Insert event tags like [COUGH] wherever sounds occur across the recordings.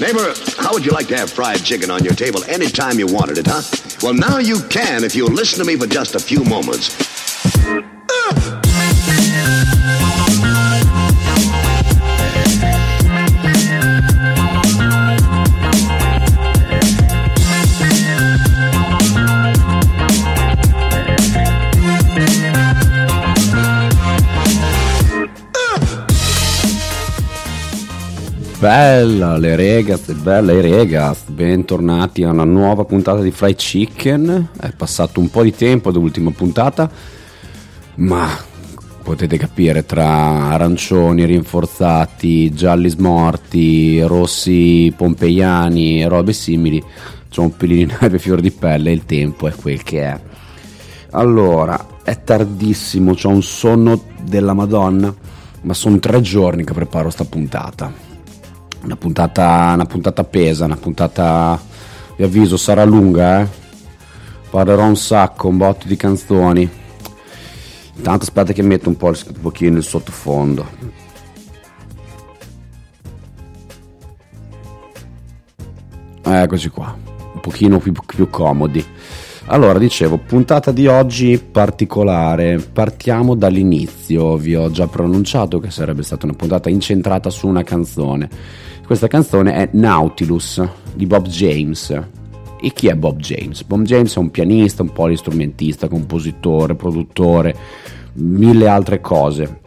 Neighbor, how would you like to have fried chicken on your table anytime you wanted it, huh? Well, now you can if you'll listen to me for just a few moments. Bella le regas, bella i regas, bentornati a una nuova puntata di Fried Chicken. È passato un po' di tempo dall'ultima puntata, ma potete capire tra arancioni rinforzati, gialli smorti, rossi pompeiani e robe simili, c'è un pelino di neve fior di pelle il tempo è quel che è. Allora, è tardissimo, ho un sonno della Madonna, ma sono tre giorni che preparo sta puntata una puntata, una puntata pesa, una puntata, vi avviso, sarà lunga, eh? Parlerò un sacco, un botto di canzoni. Intanto aspetta che metto un, po', un pochino il sottofondo. Eccoci qua, un pochino più, più comodi. Allora, dicevo, puntata di oggi particolare. Partiamo dall'inizio. Vi ho già pronunciato che sarebbe stata una puntata incentrata su una canzone questa canzone è Nautilus di Bob James. E chi è Bob James? Bob James è un pianista, un polistrumentista, compositore, produttore, mille altre cose.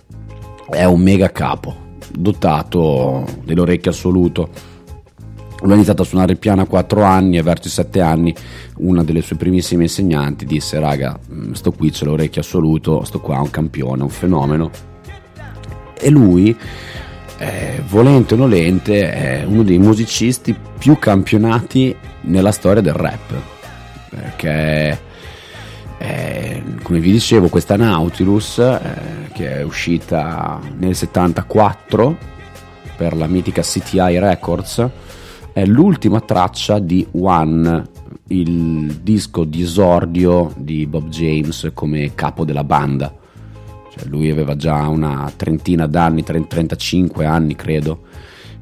È un mega capo, dotato dell'orecchio assoluto. L'ho iniziato a suonare il piano a 4 anni e verso i 7 anni una delle sue primissime insegnanti disse raga, mm, sto qui c'è l'orecchio assoluto, sto qua un campione, un fenomeno. E lui eh, volente o nolente, è uno dei musicisti più campionati nella storia del rap. Perché, eh, come vi dicevo, questa Nautilus, eh, che è uscita nel 74 per la mitica CTI Records, è l'ultima traccia di One, il disco di esordio di Bob James come capo della banda cioè, lui aveva già una trentina d'anni, 35 anni credo.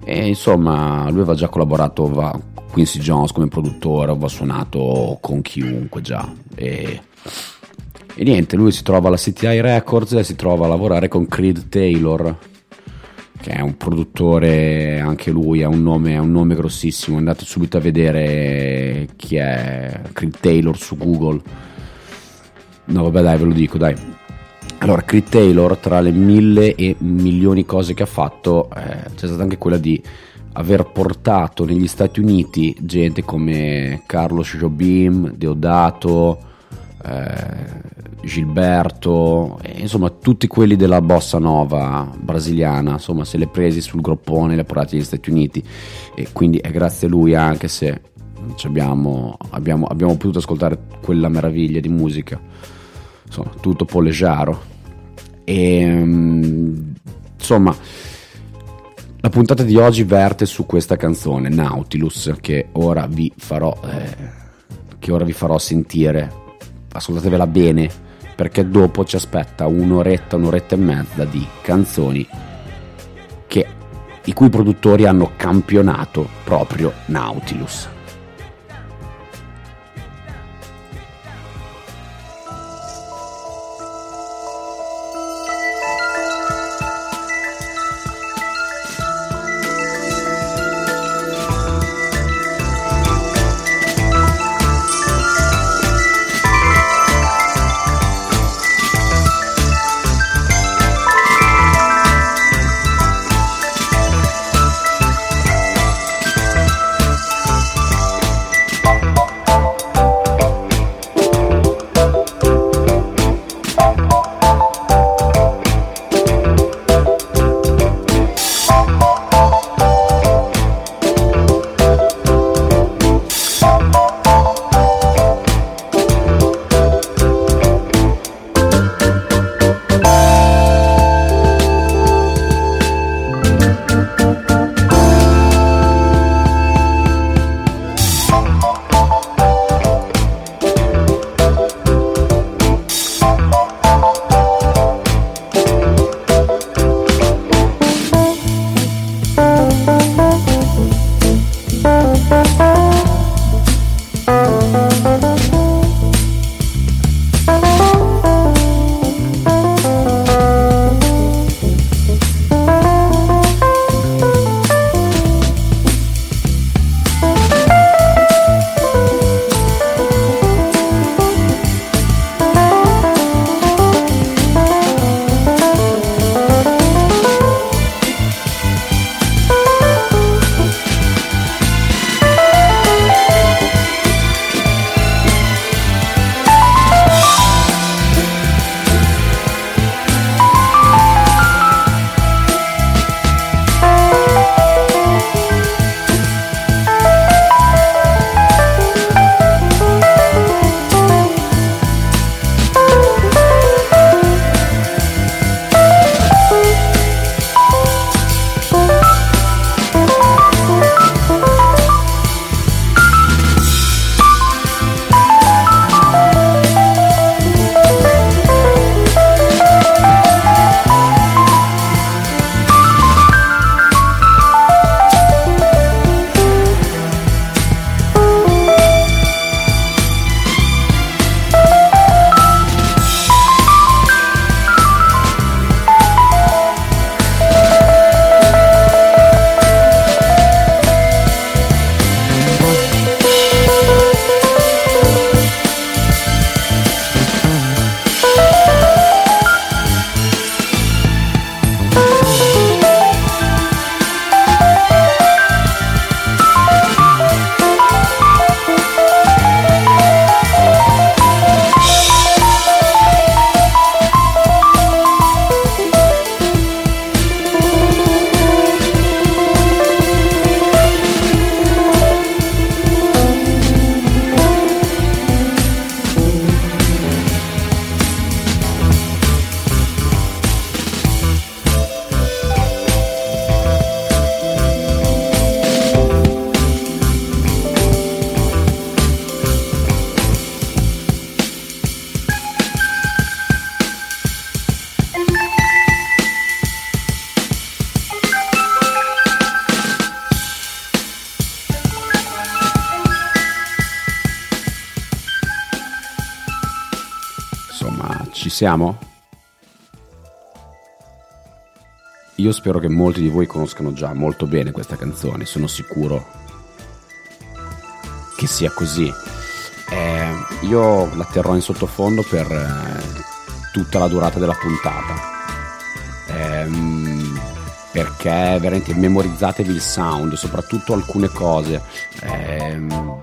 E insomma, lui aveva già collaborato con Quincy Jones come produttore, aveva suonato con chiunque già. E, e niente, lui si trova alla CTI Records e si trova a lavorare con Creed Taylor, che è un produttore, anche lui ha un nome, ha un nome grossissimo. Andate subito a vedere chi è Creed Taylor su Google. No, vabbè, dai, ve lo dico, dai allora, Creed Taylor, tra le mille e milioni cose che ha fatto, eh, c'è stata anche quella di aver portato negli Stati Uniti gente come Carlos Jobim, Deodato, eh, Gilberto, eh, insomma tutti quelli della bossa nova brasiliana, insomma se ha presi sul groppone, li ha portati negli Stati Uniti. E quindi è grazie a lui anche se abbiamo, abbiamo, abbiamo, potuto ascoltare quella meraviglia di musica, insomma, tutto polleggiaro. E mm, insomma, la puntata di oggi verte su questa canzone, Nautilus, che ora vi farò, eh, che ora vi farò sentire. Ascoltatevela bene, perché dopo ci aspetta un'oretta, un'oretta e mezza di canzoni che, i cui produttori hanno campionato proprio Nautilus. Siamo? Io spero che molti di voi conoscano già molto bene questa canzone, sono sicuro che sia così. Eh, io la terrò in sottofondo per eh, tutta la durata della puntata. Eh, perché veramente memorizzatevi il sound, soprattutto alcune cose. Ehm,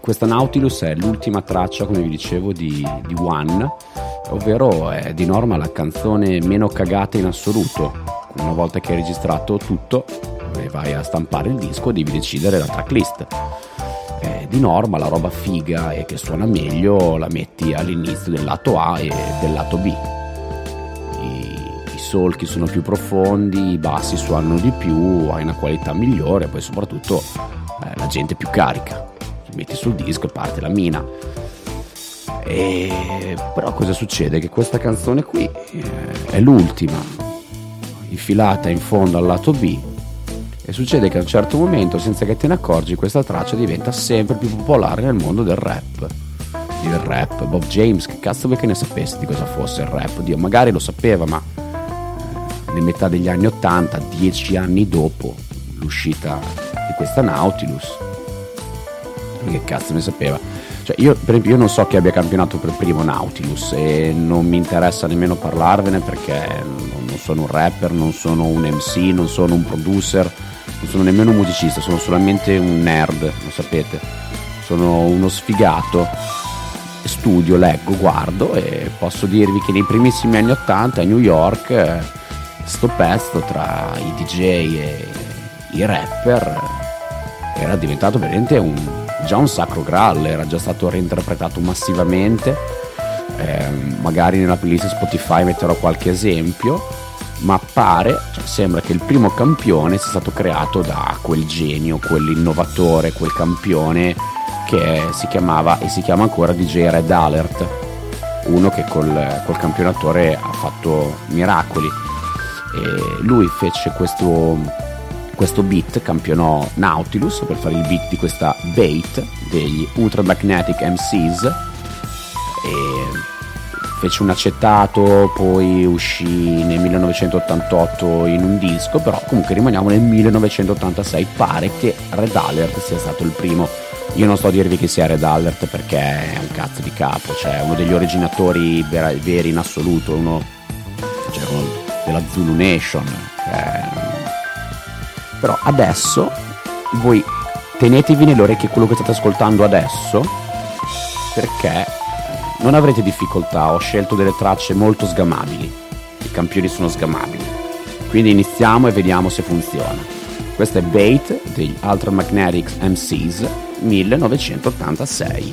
questa Nautilus è l'ultima traccia, come vi dicevo, di, di One ovvero è di norma la canzone meno cagata in assoluto. Una volta che hai registrato tutto e vai a stampare il disco devi decidere la tracklist. di norma la roba figa e che suona meglio la metti all'inizio del lato A e del lato B. I, i solchi sono più profondi, i bassi suonano di più, hai una qualità migliore, poi soprattutto eh, la gente più carica. Metti sul disco e parte la mina. E... Però cosa succede? Che questa canzone qui eh, è l'ultima, infilata in fondo al lato B e succede che a un certo momento, senza che te ne accorgi, questa traccia diventa sempre più popolare nel mondo del rap. Il rap, Bob James, che cazzo vuoi che ne sapesse di cosa fosse il rap? Dio, magari lo sapeva, ma eh, nel metà degli anni Ottanta, dieci anni dopo l'uscita di questa Nautilus, che cazzo ne sapeva? Cioè io, per esempio, io non so chi abbia campionato per primo Nautilus e non mi interessa nemmeno parlarvene perché non sono un rapper, non sono un MC, non sono un producer, non sono nemmeno un musicista, sono solamente un nerd, lo sapete. Sono uno sfigato, studio, leggo, guardo e posso dirvi che nei primissimi anni 80 a New York eh, sto pezzo tra i DJ e i rapper era diventato veramente un, già un sacro graal, era già stato reinterpretato massivamente. Eh, magari nella playlist Spotify metterò qualche esempio ma pare, cioè sembra che il primo campione sia stato creato da quel genio, quell'innovatore, quel campione che si chiamava e si chiama ancora DJ Red Alert, uno che col, col campionatore ha fatto miracoli. E lui fece questo, questo beat, campionò Nautilus per fare il beat di questa bait degli Ultra Magnetic MCs. E fece un accettato, poi uscì nel 1988 in un disco, però comunque rimaniamo nel 1986, pare che Red Alert sia stato il primo. Io non sto a dirvi che sia Red Alert perché è un cazzo di capo, cioè uno degli originatori veri in assoluto, uno, cioè della Zulu Nation. Cioè... Però adesso voi tenetevi nelle orecchie quello che state ascoltando adesso perché non avrete difficoltà, ho scelto delle tracce molto sgamabili. I campioni sono sgamabili. Quindi iniziamo e vediamo se funziona. Questo è Bait degli Ultra Magnetics MCs 1986.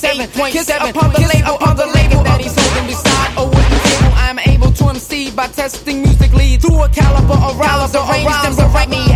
Kiss upon the label, upon the label that he's holding beside a wooden table. I'm able to MC by testing musically through a caliber of rhymes, arranged and berate me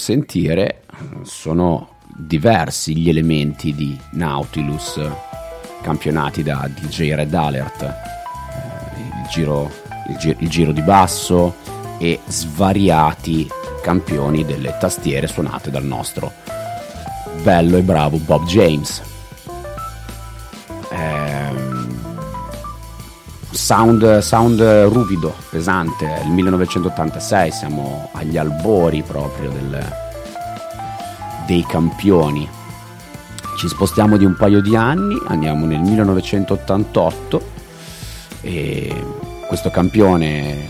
sentire, sono diversi gli elementi di Nautilus campionati da DJ Red Alert, eh, il, giro, il, gi- il giro di basso e svariati campioni delle tastiere suonate dal nostro bello e bravo Bob James. Sound, sound ruvido, pesante, il 1986, siamo agli albori proprio del- dei campioni. Ci spostiamo di un paio di anni, andiamo nel 1988 e questo campione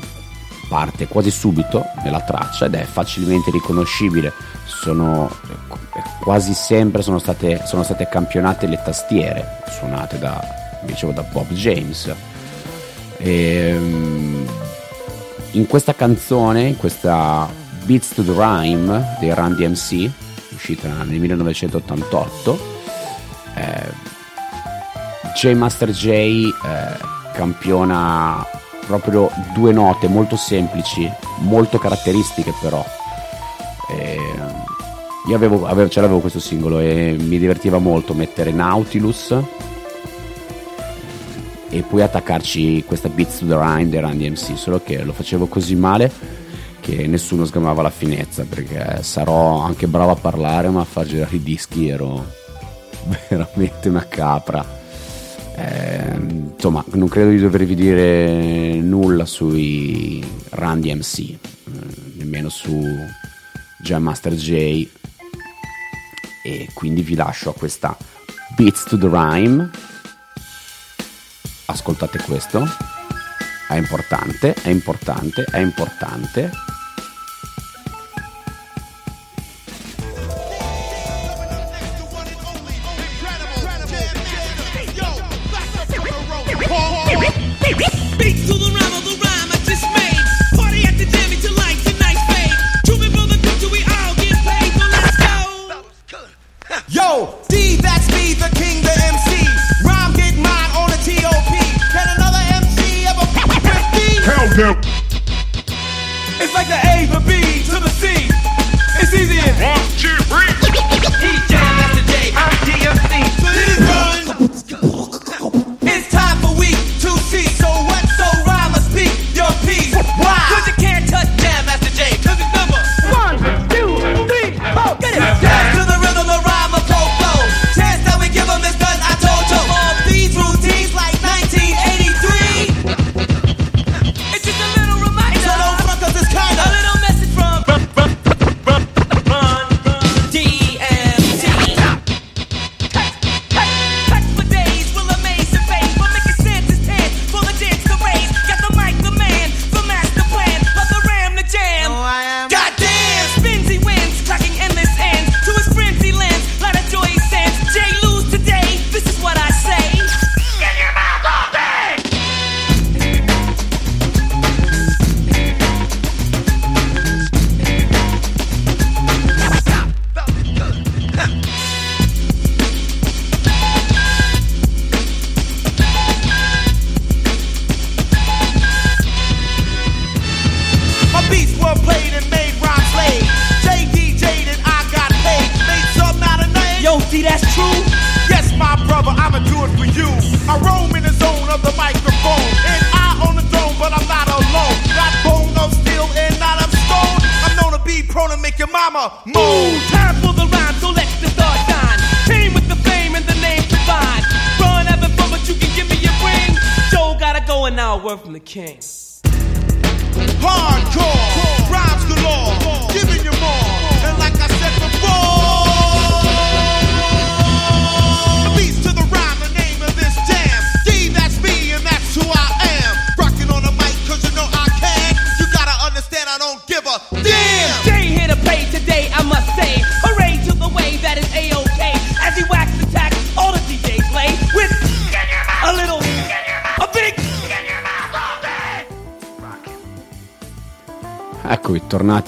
parte quasi subito nella traccia ed è facilmente riconoscibile. Sono quasi sempre sono state, sono state campionate le tastiere suonate da, dicevo, da Bob James. E, in questa canzone, in questa Beats to the Rhyme dei Run DMC, uscita nel 1988, eh, J Master J eh, campiona proprio due note molto semplici, molto caratteristiche però. E, io avevo, avevo, ce l'avevo questo singolo e mi divertiva molto mettere Nautilus e poi attaccarci questa Beats to the Rhyme dei Run DMC, solo che lo facevo così male che nessuno sgamava la finezza perché sarò anche bravo a parlare ma a far girare i dischi ero veramente una capra. Eh, insomma, non credo di dovervi dire nulla sui Run DMC, eh, nemmeno su Jam Master J e quindi vi lascio a questa Beats to the Rhyme ascoltate questo. È importante è importante è importante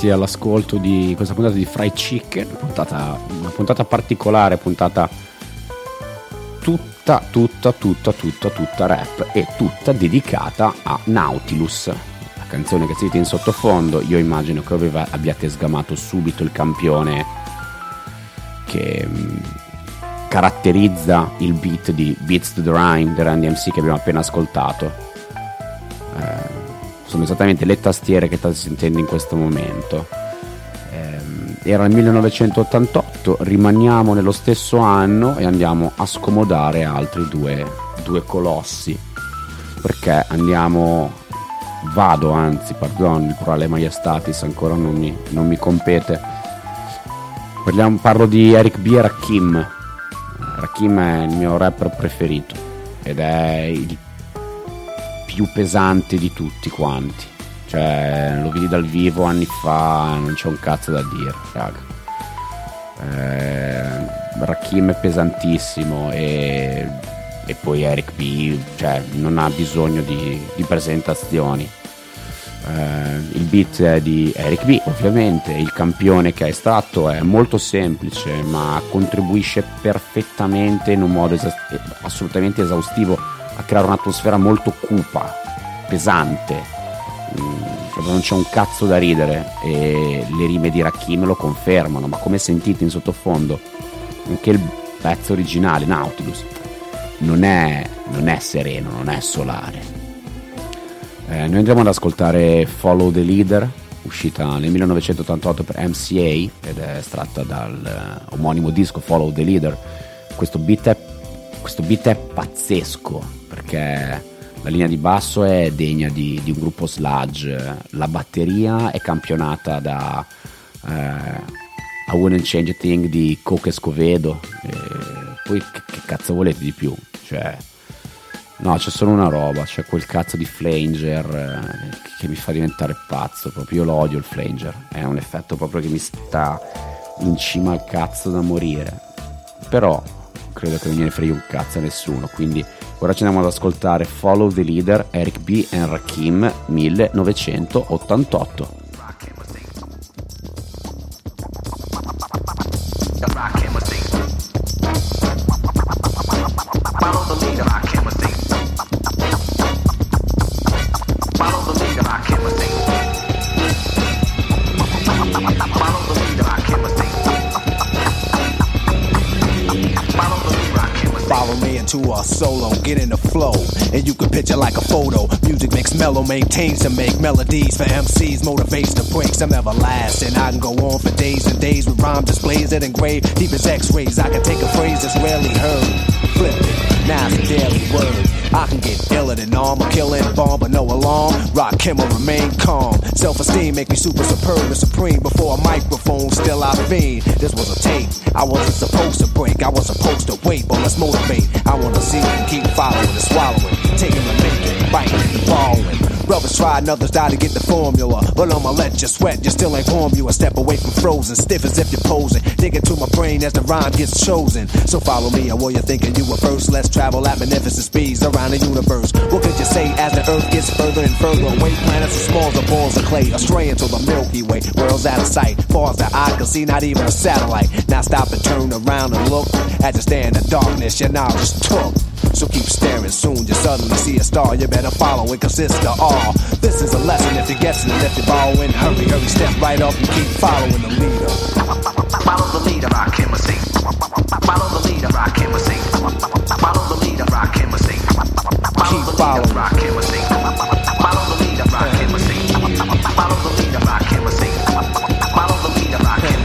Tornati all'ascolto di questa puntata di Fried Chicken, puntata- una puntata particolare, puntata tutta, tutta, tutta, tutta, tutta rap e tutta dedicata a Nautilus, la canzone che sentite in sottofondo. Io immagino che aveva- abbiate sgamato subito il campione che mm, caratterizza il beat di Beats to the Rhyme di Randy MC che abbiamo appena ascoltato sono esattamente le tastiere che state sentendo in questo momento. Ehm, era il 1988, rimaniamo nello stesso anno e andiamo a scomodare altri due, due colossi. Perché andiamo, vado anzi, pardon, il plurale maiestatis ancora non mi, non mi compete. Parliamo- parlo di Eric B Rakim. Rakim è il mio rapper preferito ed è il più pesante di tutti quanti. Cioè, lo vidi dal vivo anni fa, non c'è un cazzo da dire, raga. Eh, Rakim è pesantissimo e, e poi Eric B, cioè, non ha bisogno di, di presentazioni. Eh, il beat è di Eric B, ovviamente, il campione che è stato è molto semplice, ma contribuisce perfettamente in un modo esas- assolutamente esaustivo a creare un'atmosfera molto cupa, pesante. Mm, non c'è un cazzo da ridere e le rime di Rakim lo confermano, ma come sentite in sottofondo, anche il pezzo originale, Nautilus, non è, non è sereno, non è solare. Eh, noi andiamo ad ascoltare Follow the Leader, uscita nel 1988 per MCA ed è estratta dal eh, omonimo disco Follow the Leader. Questo beat è, questo beat è pazzesco perché la linea di basso è degna di, di un gruppo sludge, la batteria è campionata da eh, I Wouldn't Change a Thing di Coke Escovedo, e poi che, che cazzo volete di più? Cioè, No, c'è solo una roba, c'è quel cazzo di flanger eh, che mi fa diventare pazzo, proprio io lo odio il flanger, è un effetto proprio che mi sta in cima al cazzo da morire. Però credo che non gliene freghi un cazzo a nessuno, quindi ora ci andiamo ad ascoltare Follow the Leader Eric B. and Rakim 1988. Picture like a photo. Music makes mellow, maintains to make melodies for MCs, motivates to break some everlasting. I can go on for days and days with rhyme displays that engrave deep as X-rays. I can take a phrase that's rarely heard, flip it, now it's a daily word. I can get iller than armor, killing bomb, but no alarm. Rock him or remain calm. Self-esteem make me super superb and supreme. Before a microphone, still I fiend. This was a tape. I wasn't supposed to break. I was supposed to wait, but let's motivate. I wanna see and keep following and swallowing, taking the making, biting and falling. Brothers try and others die to get the formula. But I'ma let you sweat, you still ain't warm. You a step away from frozen, stiff as if you're posing. Dig into my brain as the rhyme gets chosen. So follow me, or what you thinking you were first. Let's travel at magnificent speeds around the universe. What could you say as the earth gets further and further away? Planets are small as balls of clay, astray into the Milky Way. World's out of sight, far as the eye can see, not even a satellite. Now stop and turn around and look. As you stand in darkness, your knowledge took. So keep staring, soon you suddenly see a star. You better follow, it consists of all. This is a lesson if you're guessing, and if you're borrowing, hurry, hurry, step right up and keep following the leader. Follow the leader, I can't mistake. Follow the leader, I can't mistake. Follow the leader, I can't mistake. Follow the leader, I can't mistake. Follow the leader, I can't mistake. Follow the leader, I can't mistake. Follow the leader, I can't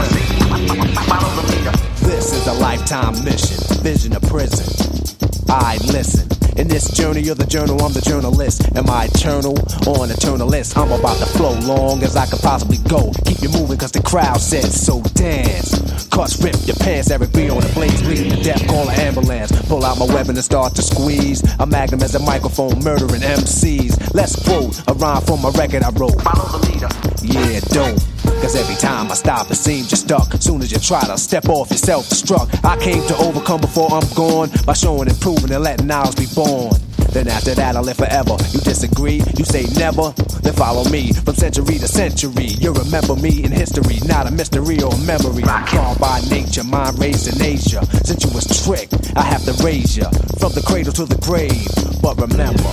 time mission, vision of prison. I listen. In this journey of the journal, I'm the journalist. Am I eternal or an eternalist? I'm about to flow long as I can possibly go. Keep you moving cause the crowd says so. Dance. Cuss, rip your pants, Eric B on the blades, bleeding to death, call an ambulance. Pull out my weapon and start to squeeze. A magnum as a microphone, murdering MCs. Let's quote a rhyme from a record I wrote. Follow the leader. Yeah, don't. Cause every time I stop, it seems you're stuck. Soon as you try to step off, you're self destruct. I came to overcome before I'm gone by showing and proving and letting ours be born. Then after that, I live forever. You disagree? You say never? Then follow me from century to century. You remember me in history, not a mystery or a memory. I'm called by nature, mind raised in Asia. Since you was tricked, I have to raise you from the cradle to the grave. But remember,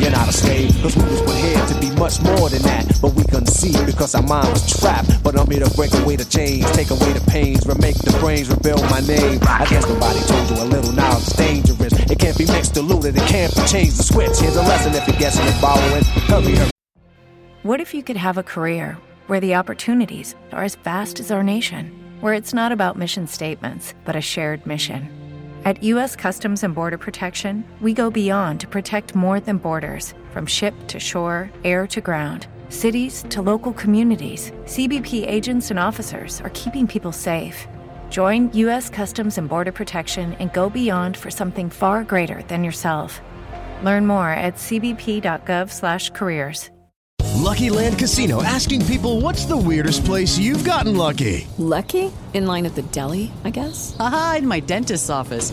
you're not a slave, cause we was here to be much more than that. But we couldn't see because our mind was trapped. But I'm here to break away the chains, take away the pains, remake the brains, rebuild my name. I guess nobody told you a little knowledge is dangerous. It can't be mixed, diluted, it can't be changed. The switch, here's a lesson if you're guessing and following. Hurry, hurry. What if you could have a career where the opportunities are as vast as our nation, where it's not about mission statements, but a shared mission? At U.S. Customs and Border Protection, we go beyond to protect more than borders from ship to shore, air to ground. Cities to local communities, CBP agents and officers are keeping people safe. Join U.S. Customs and Border Protection and go beyond for something far greater than yourself. Learn more at cbp.gov/careers. Lucky Land Casino asking people what's the weirdest place you've gotten lucky? Lucky? In line at the deli, I guess? Aha, in my dentist's office.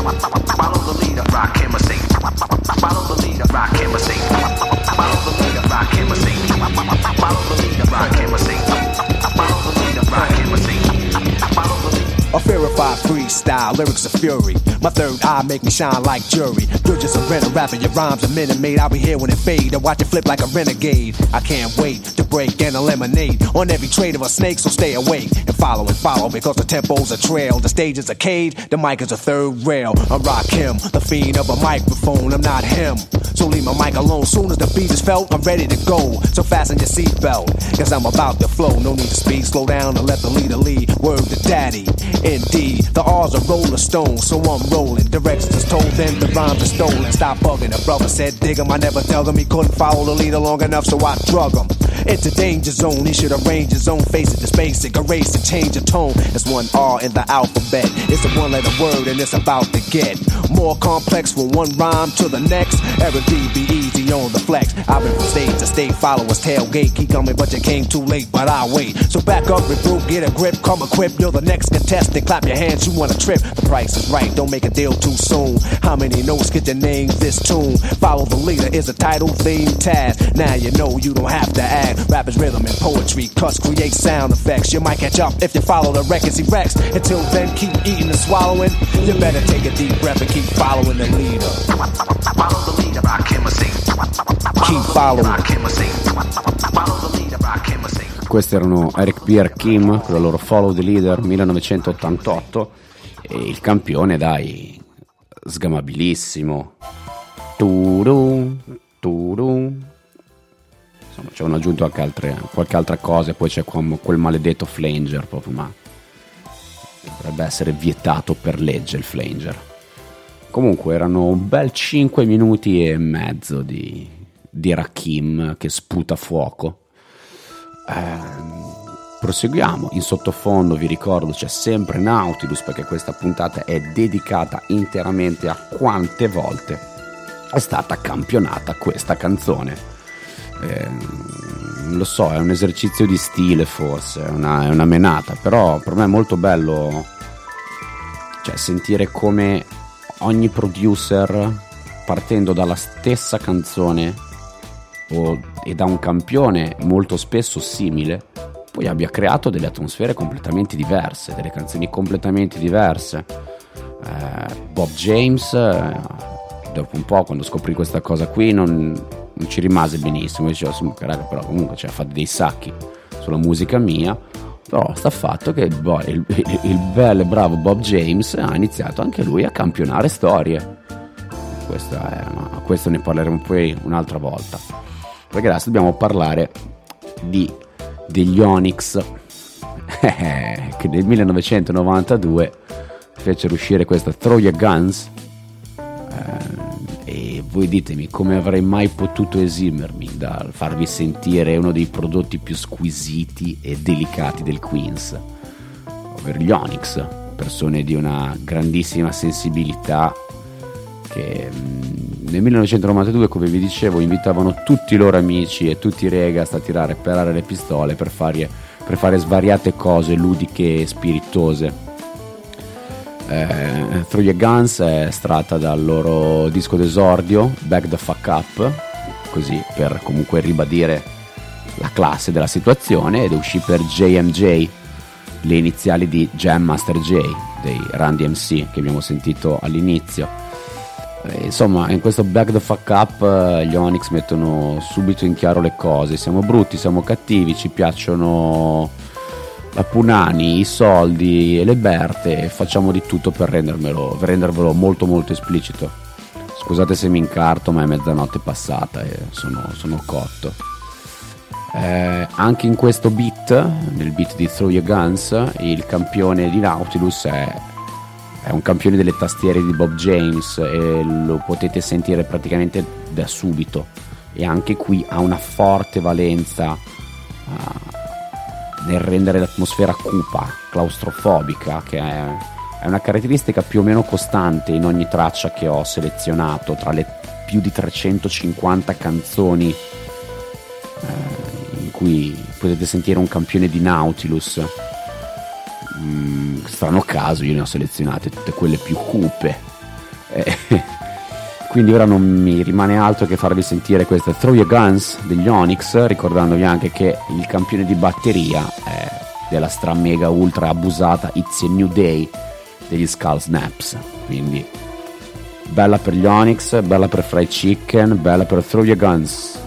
Follow the leader, rock him a sing. Follow the leader, rock him a sing. Follow the leader, rock him a sing. Follow the leader, rock him A verified freestyle, lyrics of fury. My third eye make me shine like jury. You're just a rental rapper, your rhymes a minute made. I'll be here when it fade. I watch it flip like a renegade. I can't wait to break and eliminate on every trade of a snake, so stay awake and follow and follow because the tempo's a trail. The stage is a cage, the mic is a third rail. I'm rock him, the fiend of a microphone. I'm not him, so leave my mic alone. Soon as the beat is felt, I'm ready to go. So fasten your seatbelt, cause I'm about to flow. No need to speed, slow down and let the leader lead. Word to daddy. Indeed, the R's are rolling stones, so I'm rolling. Directions told them the rhymes are stolen. Stop bugging. The brother said, dig him. I never dug him. He couldn't follow the leader long enough, so I drug him. It's a danger zone. He should arrange his own. Face it, it's basic. Erase and change the tone. It's one R in the alphabet. It's a one letter word, and it's about to get more complex from one rhyme to the next. Eric B, on the flex. I've been from state to state, followers tailgate. Keep coming, but you came too late, but I'll wait. So back up, regroup, get a grip, come equipped. You're the next contestant. Clap your hands, you want a trip. The price is right, don't make a deal too soon. How many notes get your name this tune? Follow the leader is a title theme task. Now you know you don't have to add. Rappers, rhythm, and poetry. cuss, create sound effects. You might catch up if you follow the records he wrecks. Until then, keep eating and swallowing. You better take a deep breath and keep following the leader. Follow the leader, Rakim Sing. Keep following. Questi erano Eric B. e Kim con la loro Follow the Leader 1988 e il campione dai sgamabilissimo Turu, turu. Insomma, ci hanno aggiunto anche altre, qualche altra cosa e poi c'è quel maledetto flanger proprio, ma dovrebbe essere vietato per legge il flanger. Comunque erano un bel 5 minuti e mezzo di, di Rakim che sputa fuoco. Ehm, proseguiamo. In sottofondo vi ricordo c'è sempre Nautilus perché questa puntata è dedicata interamente a quante volte è stata campionata questa canzone. Ehm, lo so, è un esercizio di stile forse, è una, è una menata, però per me è molto bello cioè, sentire come ogni producer partendo dalla stessa canzone o- e da un campione molto spesso simile, poi abbia creato delle atmosfere completamente diverse, delle canzoni completamente diverse. Eh, Bob James, eh, dopo un po' quando scoprì questa cosa qui non, non ci rimase benissimo, diceva "Sì, raga, però comunque cioè, fate dei sacchi sulla musica mia, però sta fatto che boh, il, il, il bel e bravo Bob James ha iniziato anche lui a campionare storie. Ma questo ne parleremo poi un'altra volta. Perché adesso dobbiamo parlare di, degli Onyx [LAUGHS] che nel 1992 fecero uscire questa Your Guns eh, voi ditemi come avrei mai potuto esimermi dal farvi sentire uno dei prodotti più squisiti e delicati del Queens? Ovvero gli Onyx persone di una grandissima sensibilità che mm, nel 1992 come vi dicevo invitavano tutti i loro amici e tutti i regas a tirare per aria le pistole per fare, per fare svariate cose ludiche e spiritose eh, Through Your Guns è estratta dal loro disco d'esordio Back the Fuck Up così per comunque ribadire la classe della situazione ed uscì per JMJ le iniziali di Jam Master J dei Run DMC che abbiamo sentito all'inizio. Eh, insomma in questo Back the Fuck Up eh, gli Onyx mettono subito in chiaro le cose. Siamo brutti, siamo cattivi, ci piacciono la Punani, i soldi e le Berte facciamo di tutto per rendermelo, per rendervelo molto molto esplicito. Scusate se mi incarto ma è mezzanotte passata e sono, sono cotto. Eh, anche in questo beat, nel beat di Throw Your Guns, il campione di Nautilus è, è un campione delle tastiere di Bob James e lo potete sentire praticamente da subito e anche qui ha una forte valenza uh, nel rendere l'atmosfera cupa, claustrofobica, che è, è una caratteristica più o meno costante in ogni traccia che ho selezionato tra le più di 350 canzoni eh, in cui potete sentire un campione di Nautilus. Mm, strano caso, io ne ho selezionate tutte quelle più cupe. Eh, quindi ora non mi rimane altro che farvi sentire questa Throw Your Guns degli Onyx, ricordandovi anche che il campione di batteria è della stra mega ultra abusata It's a New Day degli Skull Snaps. Quindi bella per gli Onyx, bella per Fried Chicken, bella per Throw Your Guns.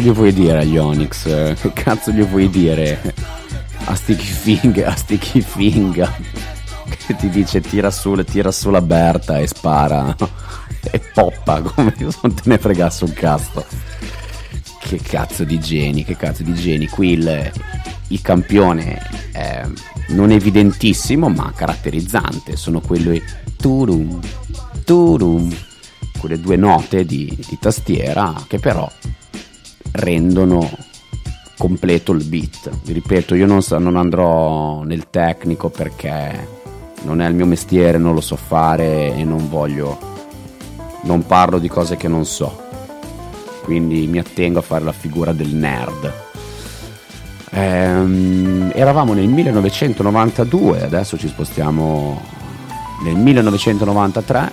Gli vuoi dire agli Onyx? Che cazzo gli vuoi dire a Sticky Finger, a Sticky Finger? Che ti dice tira su, tira su la Berta e spara e poppa come se non te ne fregasse un cazzo. Che cazzo di geni, che cazzo di geni. Qui il, il campione è non evidentissimo ma caratterizzante. Sono quelli turum, turum, quelle due note di, di tastiera che però rendono completo il beat. Vi ripeto, io non, non andrò nel tecnico perché non è il mio mestiere, non lo so fare e non voglio, non parlo di cose che non so. Quindi mi attengo a fare la figura del nerd. Ehm, eravamo nel 1992, adesso ci spostiamo nel 1993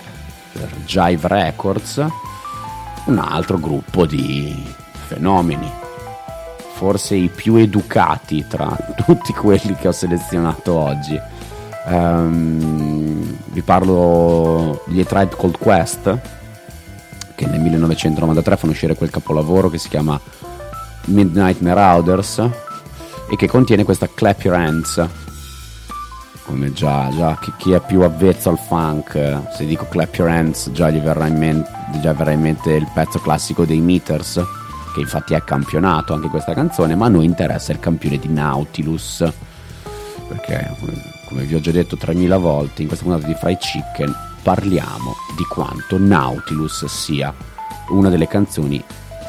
per Jive Records, un altro gruppo di fenomeni, forse i più educati tra [LAUGHS] tutti quelli che ho selezionato oggi. Ehm, vi parlo di A Tribe Called Quest, che nel 1993 fanno uscire quel capolavoro che si chiama Midnight Marauders e che contiene questa Clap Your Hands. Come già, già chi, chi è più avvezzo al funk, se dico Clap Your Hands, già gli verrà in già verrà in mente il pezzo classico dei Meters, che infatti è campionato anche questa canzone, ma a noi interessa il campione di Nautilus. Perché come- vi ho già detto 3000 volte in questa puntata di Fried Chicken parliamo di quanto Nautilus sia una delle canzoni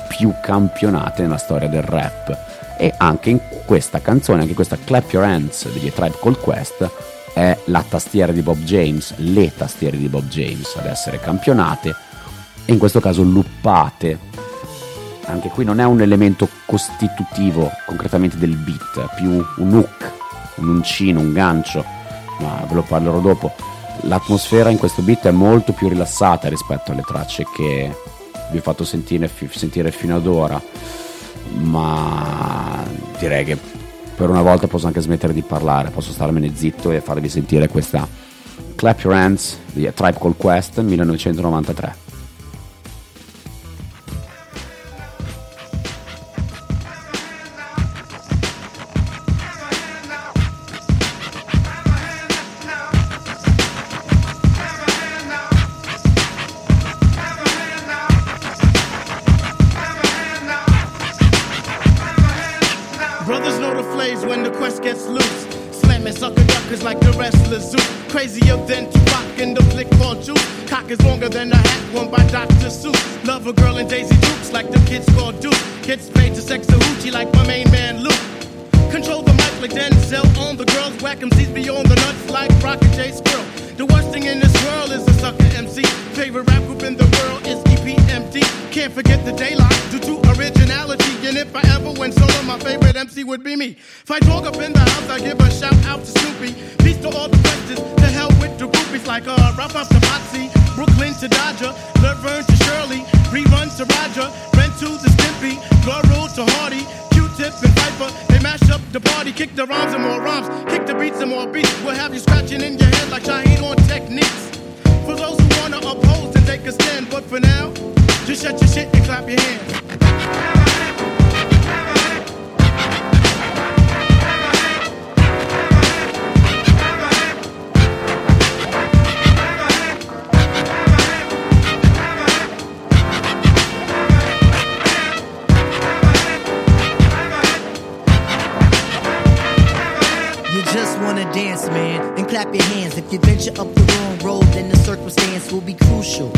più campionate nella storia del rap. E anche in questa canzone, anche questa Clap Your Hands degli Tribe Called Quest è la tastiera di Bob James, le tastiere di Bob James ad essere campionate e in questo caso luppate anche qui non è un elemento costitutivo concretamente del beat, più un hook, un uncino, un gancio, ma ve lo parlerò dopo. L'atmosfera in questo beat è molto più rilassata rispetto alle tracce che vi ho fatto sentire, sentire fino ad ora, ma direi che per una volta posso anche smettere di parlare, posso starmene zitto e farvi sentire questa Clap Your Hands di Tribe Called Quest 1993. But for now, just shut your shit and clap your hands. You just wanna dance, man, and clap your hands. If you venture up the wrong road, then the circumstance will be crucial.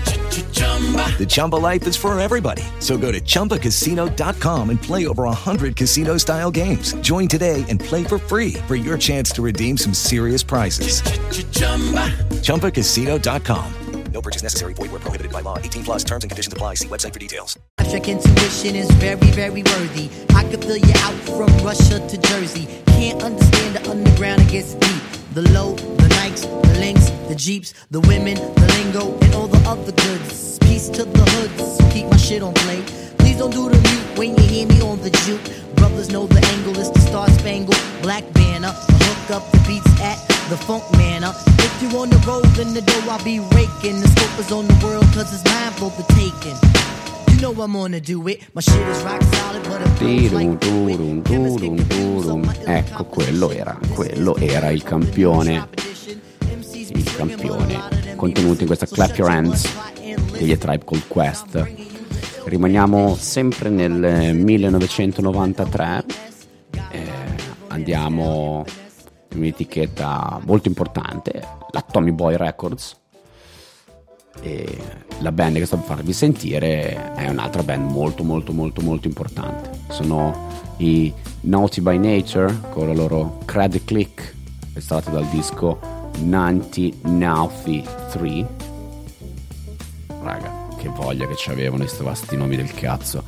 The Chumba life is for everybody. So go to ChumbaCasino.com and play over 100 casino style games. Join today and play for free for your chance to redeem some serious prizes. ChumbaCasino.com. No purchase necessary. Void where prohibited by law. 18 plus terms and conditions apply. See website for details. Electric intuition is very, very worthy. I could fill you out from Russia to Jersey. Can't understand the underground, it gets deep. The low, the Nikes, the links, the Jeeps, the women, the lingo, and all the other goods. Peace to the hoods, keep my shit on play. Please don't do the mute when you hear me on the juke. Brothers know the angle is the Star Spangled Black Banner. Hook up the beats at the Funk Manor. If you on the road, then the dough I'll be raking. The scope is on the world, cause it's mine for the taking. Know I'm gonna do it. My shit is rock solid, but turum. Ecco, quello era, quello era il campione. Il campione contenuto in questa Clap Your Hands degli Tribe Called Quest. Rimaniamo sempre nel 1993. eh, andiamo in un'etichetta molto importante, la Tommy Boy Records. E la band che sto per farvi sentire è un'altra band molto molto molto molto importante. Sono i Naughty by Nature con la loro Credit Click, estratto dal disco 1993. Raga, che voglia che ci avevano questi vasti nomi del cazzo.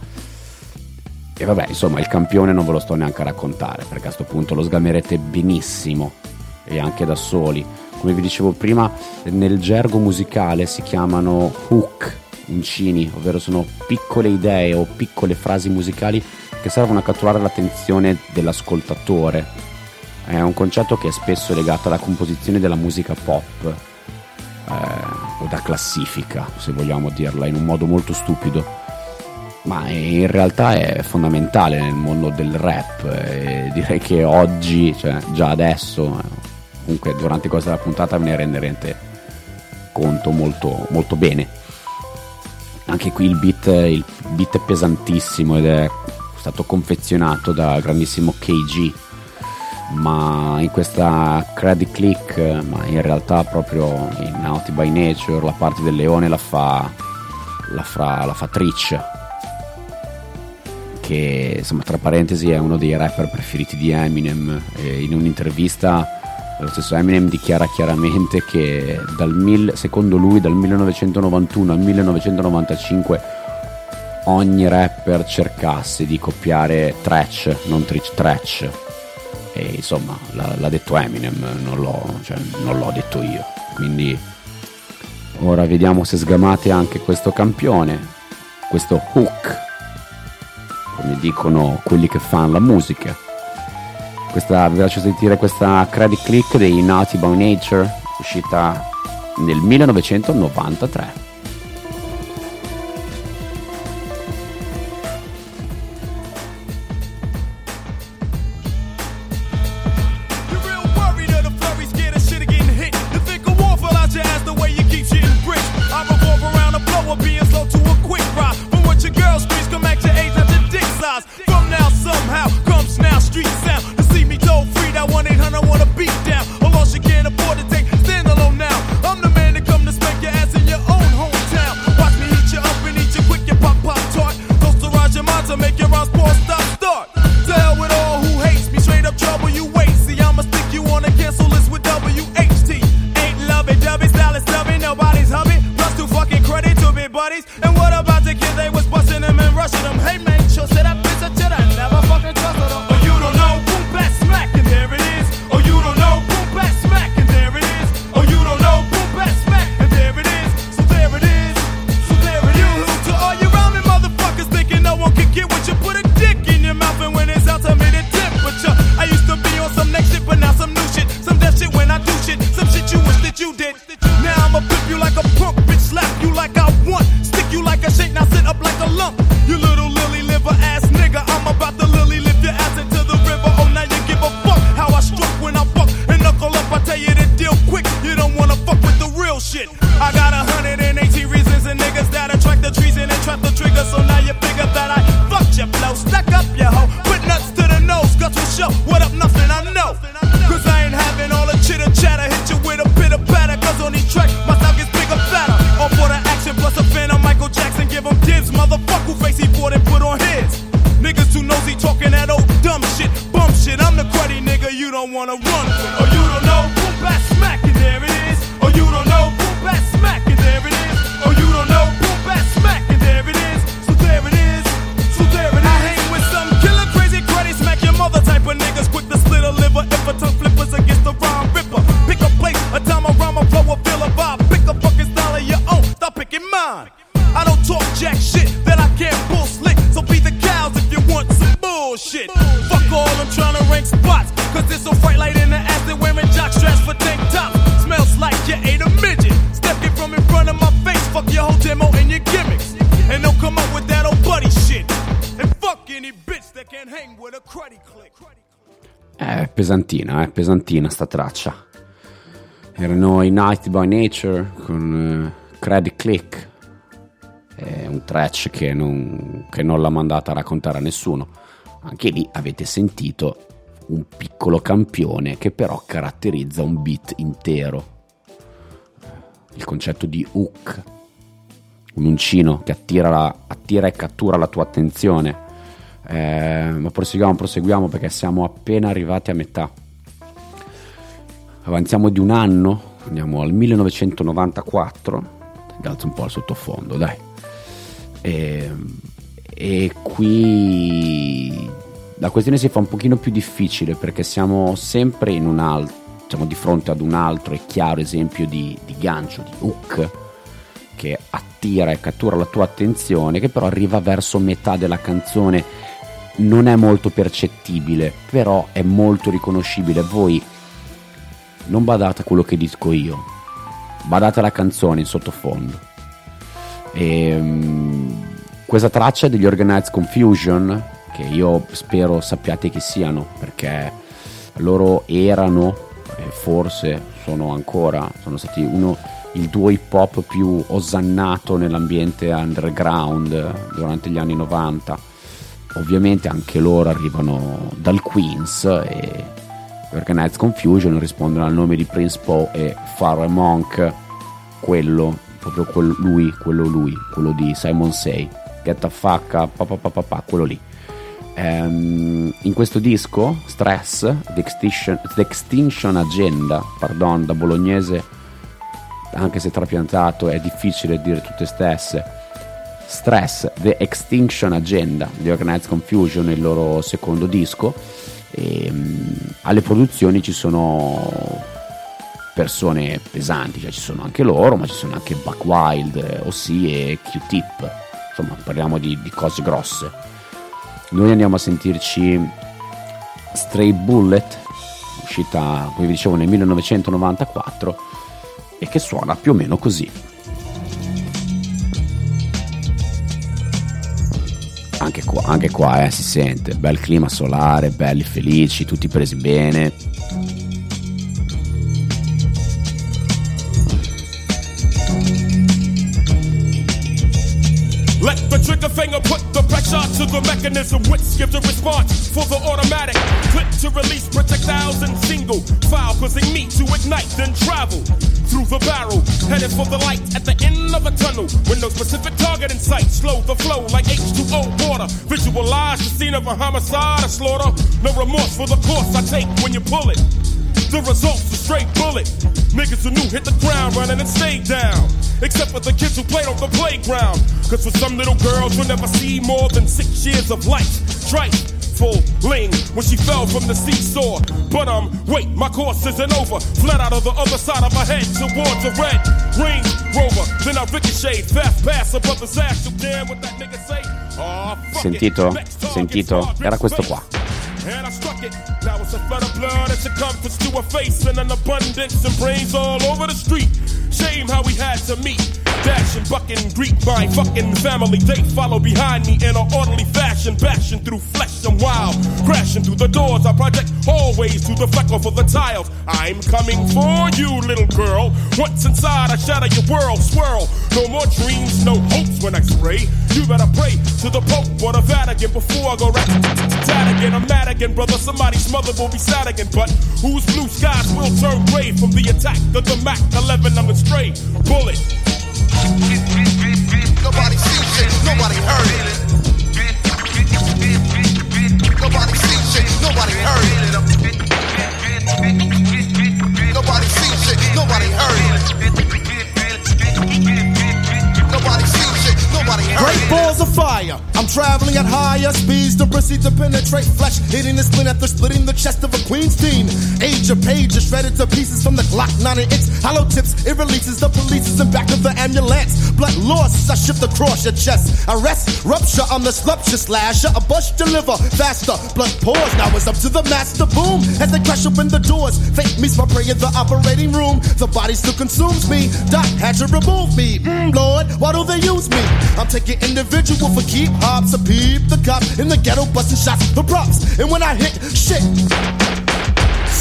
E vabbè, insomma, il campione non ve lo sto neanche a raccontare, perché a questo punto lo sgamerete benissimo e anche da soli. Come vi dicevo prima, nel gergo musicale si chiamano hook, uncini, ovvero sono piccole idee o piccole frasi musicali che servono a catturare l'attenzione dell'ascoltatore. È un concetto che è spesso legato alla composizione della musica pop eh, o da classifica, se vogliamo dirla in un modo molto stupido ma in realtà è fondamentale nel mondo del rap e direi che oggi, cioè già adesso, eh, comunque durante questa puntata ve ne renderete conto molto, molto bene. Anche qui il beat, il beat è pesantissimo ed è stato confezionato da grandissimo KG, ma in questa Credit Click, ma in realtà proprio in Naughty by Nature, la parte del leone la fa, la fa, la fa Trich che insomma tra parentesi è uno dei rapper preferiti di Eminem e in un'intervista lo stesso Eminem dichiara chiaramente che mil, secondo lui dal 1991 al 1995 ogni rapper cercasse di copiare Trash, non Trich Trash e insomma l'ha, l'ha detto Eminem, non l'ho, cioè, non l'ho detto io quindi ora vediamo se sgamate anche questo campione questo hook come dicono quelli che fanno la musica. Questa, vi lascio sentire questa credit click dei Naughty by Nature, uscita nel 1993. Oh, you don't know. Eh, pesantina, eh, pesantina sta traccia. Erano i Night by Nature con eh, Credit Click. È un trash che non, che non l'ha mandata a raccontare a nessuno. Anche lì avete sentito un piccolo campione che però caratterizza un beat intero. Il concetto di hook, un uncino che attira, la- attira e cattura la tua attenzione. Eh, ma proseguiamo, proseguiamo perché siamo appena arrivati a metà. Avanziamo di un anno, andiamo al 1994. Alzo un po' il sottofondo, dai. E, e qui la questione si fa un pochino più difficile perché siamo sempre in un altro, siamo di fronte ad un altro e chiaro esempio di, di gancio, di hook che attira e cattura la tua attenzione, che però arriva verso metà della canzone, non è molto percettibile, però è molto riconoscibile. Voi non badate a quello che dico io, badate alla canzone in sottofondo. E, mm, questa traccia degli Organized Confusion, che io spero sappiate chi siano, perché loro erano, e forse sono ancora, sono stati uno, il duo hip hop più osannato nell'ambiente underground durante gli anni 90. Ovviamente anche loro arrivano dal Queens e Organized Confusion rispondono al nome di Prince Poe e Pharaoh Monk, quello, proprio quel- lui, quello lui, quello di Simon Say, Get the fuck up, pa, pa, pa, pa, pa, quello lì. Ehm, in questo disco, Stress, The Extinction, The Extinction Agenda, pardon, da bolognese, anche se trapiantato è difficile dire tutte stesse, Stress, The Extinction Agenda di Organized Confusion, il loro secondo disco. E, mm, alle produzioni ci sono persone pesanti, cioè ci sono anche loro, ma ci sono anche Buck Wild, eh, Ossi e Q-Tip. Insomma, parliamo di, di cose grosse. Noi andiamo a sentirci Stray Bullet, uscita, come vi dicevo, nel 1994 e che suona più o meno così. Anche qua, anche qua eh, si sente, bel clima solare, belli felici, tutti presi bene. Let the trigger finger put the pressure to the mechanism which gives a response for the automatic Click to release projectiles in single file causing me to ignite then travel through the barrel headed for the light at the end of a tunnel. With no specific target in sight slow the flow like H2O water. Visualize the scene of a homicide a slaughter. No remorse for the course I take when you pull it. The result's a straight bullet. Niggas who knew hit the ground running and stayed down. Except for the kids who played on the playground. Cause for some little girls you'll never see more than six years of life. Trifle ling when she fell from the seesaw. But um, wait, my course isn't over. Fled out of the other side of her head towards a red Range Rover. Then I ricocheted, fast pass a brother's ass. You damn what that nigga say? Aw, fuck. Sentito? Target's Sentito? Era questo qua. And I struck it. Now it's a flood of blood and circumference to a face and an abundance and brains all over the street. Shame how we had to meet. Dash and buck and greet my fucking family. They follow behind me in an orderly fashion, bashing through flesh and wild. Crashing through the doors, I project hallways to the fleck for the tiles. I'm coming for you, little girl. Once inside, I shatter your world, swirl. No more dreams, no hopes when I spray. You better pray to the Pope or the Vatican before I go rat tat again. I'm mad again, brother. Somebody's mother will be sad again. But whose blue skies will turn gray from the attack of the Mac 11 I'm a stray bullet? Nobody see shit, nobody heard it. Nobody see shit, nobody heard it. Nobody see shit, nobody heard it. Great balls of fire. I'm traveling at higher speeds to proceed to penetrate flesh, hitting the spleen after splitting the chest of a queen's teen. Age of pages shredded to pieces from the Glock 9X. Hollow tips, it releases the police in back of the ambulance. Blood loss, I shift across your chest. Arrest, rupture, I'm the slupture slasher. A bust deliver faster. Blood pours, now it's up to the master. Boom, as they crash open the doors. Fate meets my prey in the operating room. The body still consumes me. Doc had to remove me. Mm, Lord, why do they use me? I'm taking individual for keep hops. A peep the cop in the ghetto busting shots for props. And when I hit shit.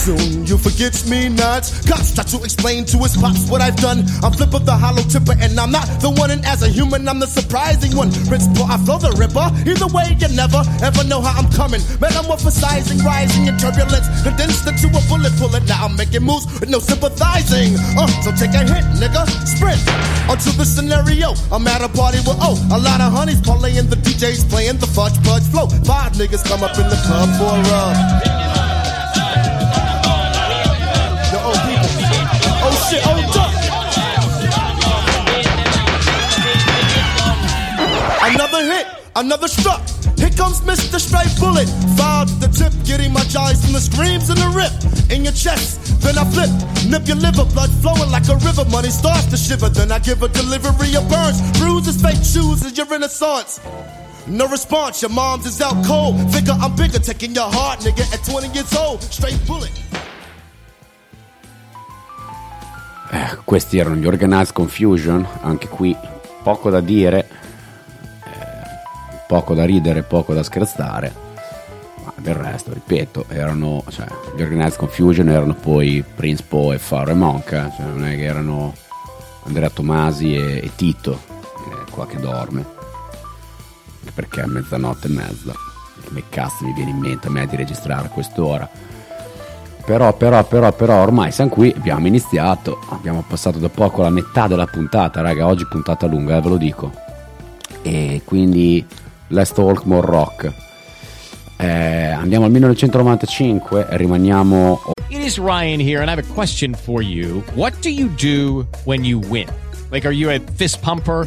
Soon you forget me not. Cops try to explain to his pops what I've done. I'm flip of the hollow tipper, and I'm not the one. And as a human, I'm the surprising one. Principal, I flow the ripper. Either way, you never ever know how I'm coming. Metamorphosizing, rising in turbulence, condensed into a bullet bullet. Now I'm making moves with no sympathizing. Uh, so take a hit, nigga. Sprint onto the scenario. I'm at a party with oh, a lot of honeys parlaying. The DJs playing the fudge fudge flow. Five niggas come up in the club for a rub. Shit, duck. Another hit, another struck. Here comes Mr. Straight Bullet. Filed the tip, getting my jaws from the screams and the rip in your chest. Then I flip, nip your liver, blood flowing like a river. Money starts to shiver. Then I give a delivery of burns, bruises, fake shoes, and your renaissance. No response, your mom's is out cold. Figure I'm bigger, taking your heart, nigga, at 20 years old. Straight bullet. Eh, questi erano gli Organized Confusion, anche qui poco da dire, eh, poco da ridere, poco da scherzare, ma del resto, ripeto, erano, cioè, gli Organized Confusion erano poi Prince Po e Faro e Monca, cioè non è che erano Andrea Tomasi e, e Tito, eh, qua che dorme, perché è mezzanotte e mezza, come cazzo mi viene in mente a me di registrare a quest'ora. Però, però, però, però, ormai siamo qui, abbiamo iniziato, abbiamo passato da poco la metà della puntata, raga, oggi puntata lunga, eh, ve lo dico. E quindi let's talk more rock. Eh, andiamo al 1995 e rimaniamo... It is Ryan here, and I have a question for you. What do you do when you win? Like, are you a fist pumper?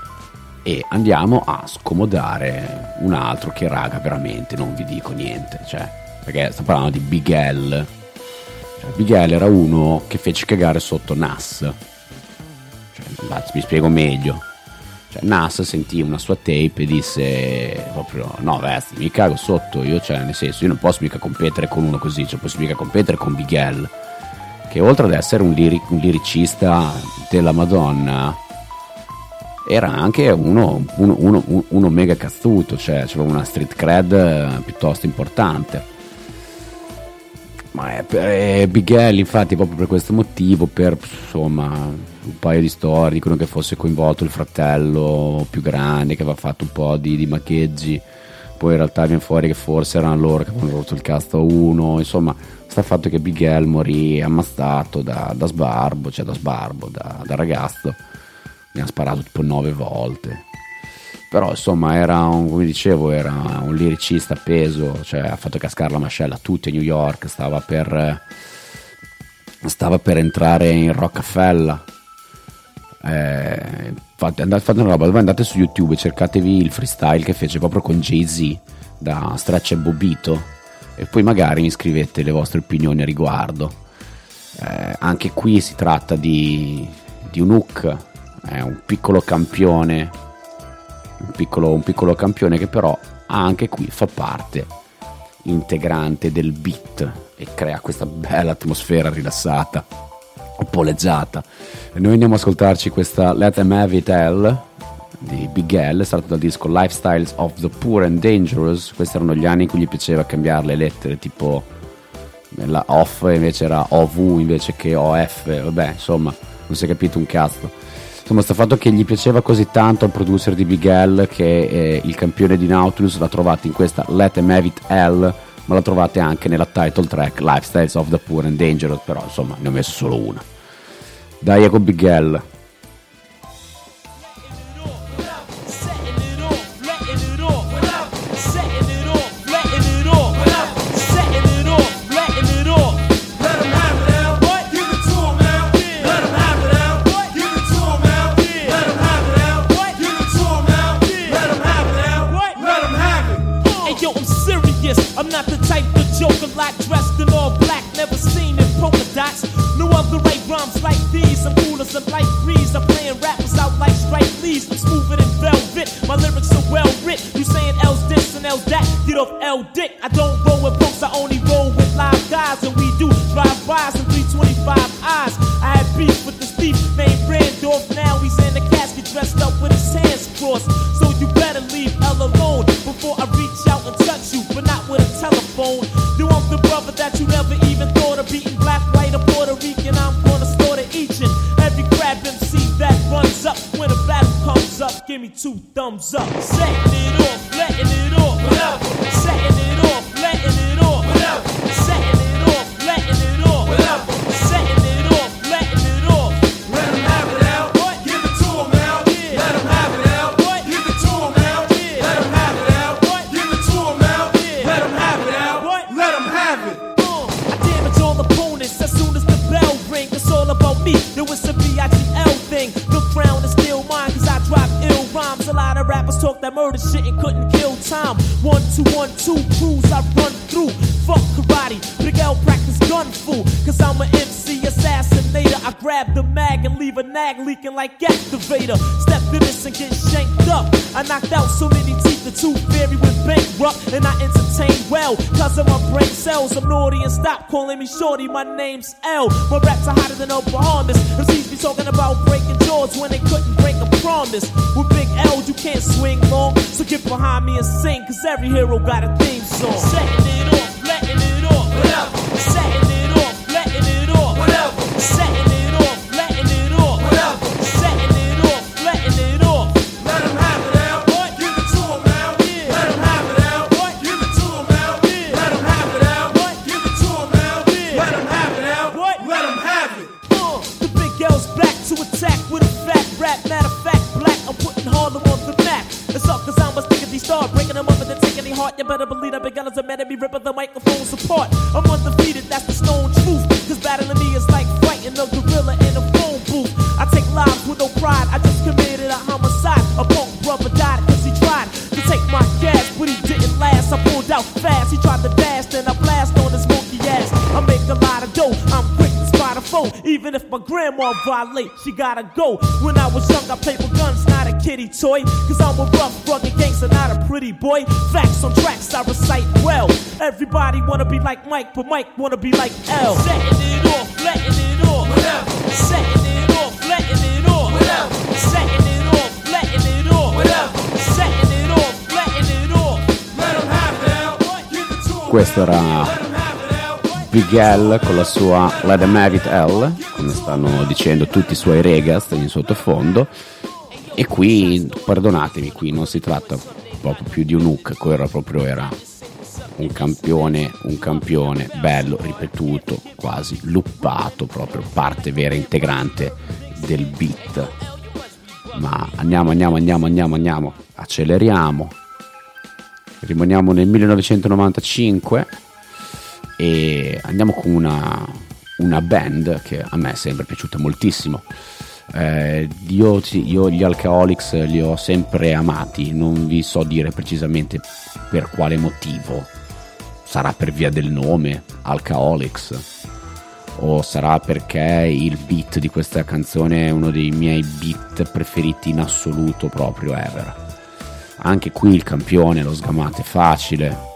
e andiamo a scomodare un altro che raga veramente non vi dico niente cioè perché sto parlando di Big L cioè, Big era uno che fece cagare sotto Nas. Cioè, mi spiego meglio. Cioè, Nas sentì una sua tape e disse proprio no vesti mi cago sotto io cioè nel senso io non posso mica competere con uno così cioè posso mica competere con Big che oltre ad essere un, liri- un liricista della Madonna era anche uno, uno, uno- uno mega cazzuto, cioè aveva una street cred eh, piuttosto importante. Ma è, è Big L, infatti, proprio per questo motivo, per insomma un paio di storie, dicono che fosse coinvolto il fratello più grande che aveva fatto un po' di, di maccheggi, poi in realtà viene fuori che forse erano loro che avevano rotto il cazzo a uno, insomma, sta fatto che Big L morì ammazzato da, da sbarbo, cioè da sbarbo, da, da ragazzo, ne ha sparato tipo nove volte. Però insomma era un, come dicevo era un liricista peso cioè ha fatto cascare la mascella a tutti a New York stava per stava per entrare in Rockefeller. Eh, fate, andate, fate una roba andate su YouTube cercatevi il freestyle che fece proprio con Jay-Z da Stretch e Bobito e poi magari mi scrivete le vostre opinioni a riguardo. Eh, anche qui si tratta di, di un hook è un piccolo campione un piccolo, un piccolo campione che però anche qui fa parte integrante del beat e crea questa bella atmosfera rilassata, un po' noi andiamo ad ascoltarci questa Let Them Have It L di Big L, estratto dal disco Lifestyles of the Poor and Dangerous. Questi erano gli anni in cui gli piaceva cambiare le lettere, tipo la off invece era OV invece che OF, vabbè, insomma, non si è capito un cazzo. Insomma, sto fatto che gli piaceva così tanto al producer di Big L che eh, il campione di Nautilus l'ha trovato in questa Let Them Have It L, ma la trovate anche nella title track Lifestyles of the Poor and Dangerous, però insomma ne ho messo solo una. Dai, ecco Big L. rhymes like these. I'm cool as a light breeze. I'm playing rappers out like strike leaves. I'm smoother than velvet. My lyrics are well writ. You saying L's this and L's that? Get off L dick. I don't roll with punks. I only roll with live guys, and we do drive-bys and 325 eyes. I had beef with this thief named Randolph. Now he's in the casket dressed up with his hands crossed. So you better leave L alone before I reach out and touch you, but not with a telephone. Do I'm the brother that you never even thought of beating black, up. Give me two thumbs up. Setting it off, letting it off. Whatever. Setting it talk that murder shit and couldn't kill time. One, two, one, two, crews I run through. Fuck karate. Big L practice gun fool. Cause I'm an. I grab the mag and leave a nag leaking like activator. Step to this and get shanked up. I knocked out so many teeth, the tooth fairy went bankrupt. And I entertain well, cause of my brain cells. I'm naughty and stop calling me shorty. My name's L. My raps are hotter than Oklahoma's. MCs be talking about breaking jaws when they couldn't break a promise. With big L, you can't swing long. So get behind me and sing, cause every hero got a theme song. Setting it off, letting it off. Whatever. Setting grandma violate, she gotta go. When I was young, I played with guns, not a kitty toy. Cause I'm a rough, rugged gangster, not a pretty boy. Facts on tracks, I recite well. Everybody wanna be like Mike, but Mike wanna be like L. Setting it off, letting it off. Whatever. Setting it off, letting it off. Whatever. Setting it off, letting it off. Whatever. Setting it off, letting it off. Let 'em have it out. Give it to 'em. Questo era Big L con la sua Let Them Have It L, come stanno dicendo tutti i suoi regas in sottofondo. E qui, perdonatemi, qui non si tratta proprio più di un hook, quello proprio era un campione, un campione bello, ripetuto, quasi luppato, proprio parte vera integrante del beat. Ma andiamo, andiamo, andiamo, andiamo, andiamo, acceleriamo. Rimaniamo nel 1995 e andiamo con una, una band che a me è sempre piaciuta moltissimo. Eh, io, io gli Alcoholics li ho sempre amati, non vi so dire precisamente per quale motivo. Sarà per via del nome, Alcoholics, o sarà perché il beat di questa canzone è uno dei miei beat preferiti in assoluto proprio ever. Anche qui il campione lo sgamate facile,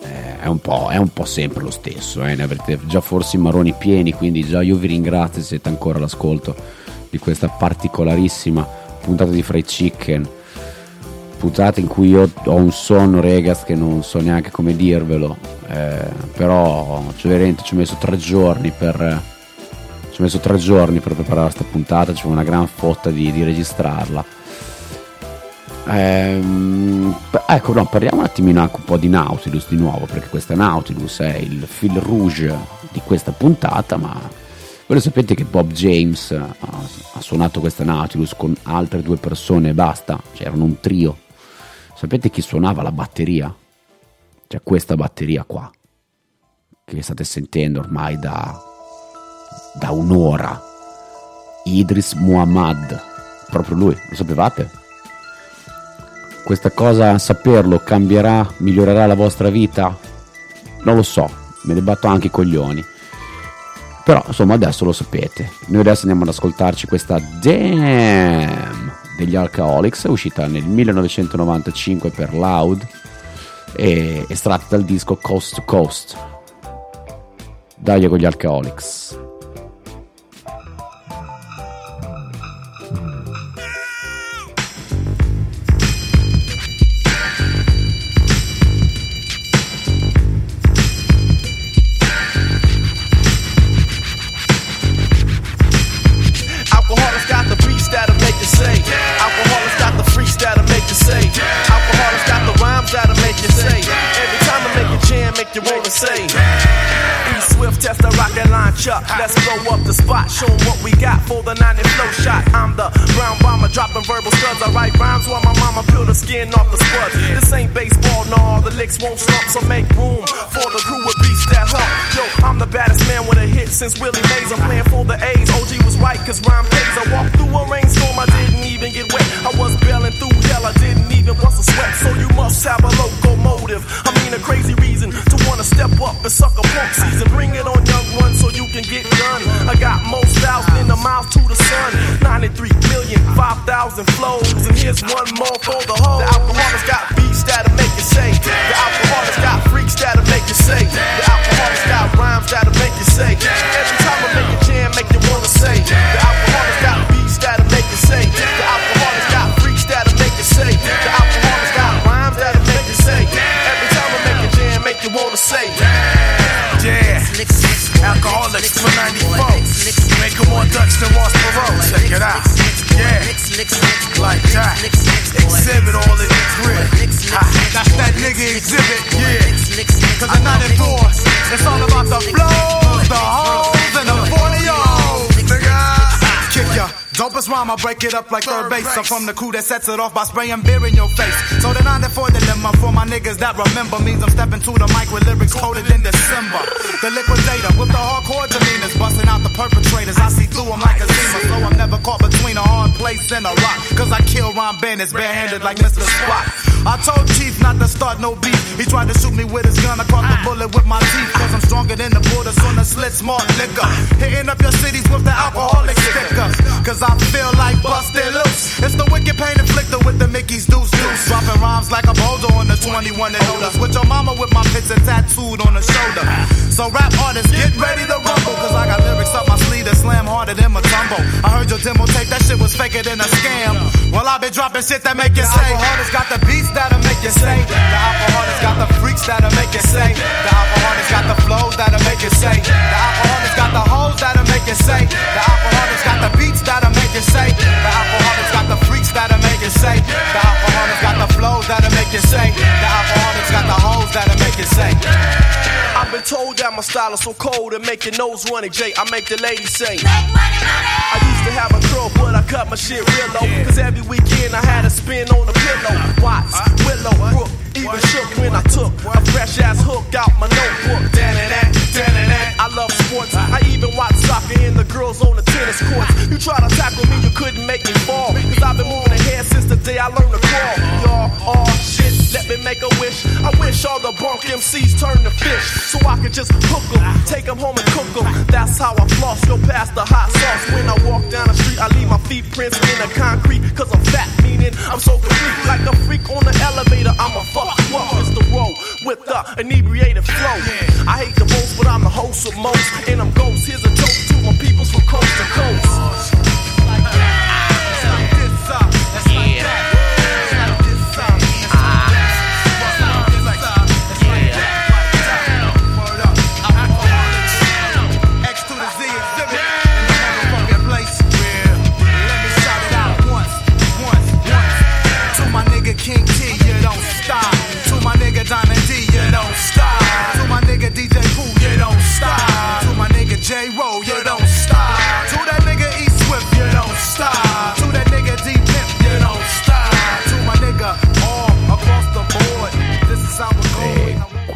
è un po', è un po' sempre lo stesso, eh, ne avrete già forse i maroni pieni, quindi già io vi ringrazio se siete ancora all'ascolto di questa particolarissima puntata di Fried Chicken, puntata in cui io ho un sonno, regas, che non so neanche come dirvelo, eh, però cioè, veramente ci ho messo tre giorni per... Ci ho messo tre giorni per preparare questa puntata, c'è una gran fotta di, di registrarla. Ehm, ecco, no, parliamo un attimino anche un po' di Nautilus di nuovo, perché questa Nautilus è il fil rouge di questa puntata, ma voi lo sapete che Bob James ha, suonato questa Nautilus con altre due persone e basta, cioè erano un trio. Sapete chi suonava la batteria? Cioè questa batteria qua, che state sentendo ormai da, da un'ora. Idris Muhammad, proprio lui, lo sapevate? Questa cosa, saperlo, cambierà, migliorerà la vostra vita? Non lo so, me ne batto anche i coglioni. Però insomma adesso lo sapete. Noi adesso andiamo ad ascoltarci questa Damn degli Alcoholics, uscita nel 1995 per Loud e estratta dal disco Coast to Coast. Dai con gli. Alcoholics Dopest rhyme, I break it up like third base. I'm from the crew that sets it off by spraying beer in your face. So the 94 dilemma for my niggas that remember means I'm stepping to the mic with lyrics coded in December. The liquidator with the hardcore demeanors, busting out the perpetrators. I see through them like a zima, so I'm never caught between a hard place and a rock. Cause I kill Ron Bandits barehanded like Mr. Spot. I told Chief not to start no beef. He tried to shoot me with his gun. I caught the bullet with my teeth. Cause I'm stronger than the borders on the slit smart liquor. Hitting up your cities with the alcoholic stickers. Cause I feel like busted loose. It's the wicked pain inflicted with the Mickey's deuce deuce. Dropping rhymes like a boulder on the 21 and older. With your mama with my picture tattooed on the shoulder. So rap artists, get ready to rumble. Cause I got lyrics up my sleeve that slam harder than my tumble. I heard your demo tape, that shit was faker than a scam. Well, I've been dropping shit that make you say. The alcoholics got the beats that'll make you say. The alcoholics got the freaks that'll make you say. The alcoholics got the flows that'll make you say. The alcoholics got the hoes that'll make you say. The alcoholics got the beats that'll make you say. The alcoholics got the freaks that'll make you say. The alcoholics got the flows that'll make you say. The alcoholics got the hoes that'll make you say. I've been told that my style is so cold and make your nose runny, Jay. I make the ladies say. I used to have a curl, but I cut my shit real low. Cause every weekend I had a spin on the pillow. Watts, Willow, Brook, even shook when I took a fresh ass hook out my notebook. Dan and that, dan and that. I love sports. I even watch soccer and the girls on the tennis courts. You try to tackle me, you couldn't make me fall. Cause I've been moving ahead since the day I learned to crawl. Y'all, oh shit, let me make a wish. I wish all the bunk MCs turned to fish. So I could just hook 'em, take 'em home and cook 'em. That's how I floss, go past the hot sauce. When I walk down the street, I leave my feet prints in the concrete. Cause I'm fat, meaning I'm so complete. Like a freak on the elevator, I'm a fuck you up, Mr. Rowe. With the inebriated flow. I hate the most, but I'm the host of most. And I'm ghost. Here's a joke to my peoples from coast to coast.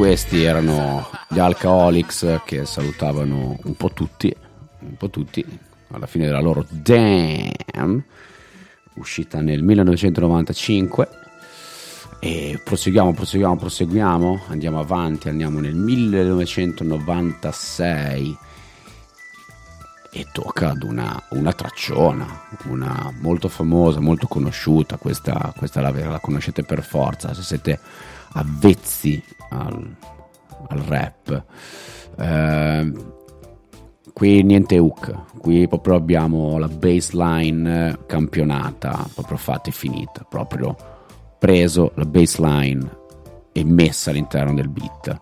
Questi erano gli Alcoholics che salutavano un po' tutti, un po' tutti, alla fine della loro Damn, uscita nel 1995. E proseguiamo, proseguiamo, proseguiamo, andiamo avanti, andiamo nel 1996 e tocca ad una, una tracciona, una molto famosa, molto conosciuta, questa, questa la, la conoscete per forza, se siete avvezzi al, al rap. Eh, qui niente hook, qui proprio abbiamo la baseline campionata, proprio fatta e finita, proprio preso la baseline e messa all'interno del beat.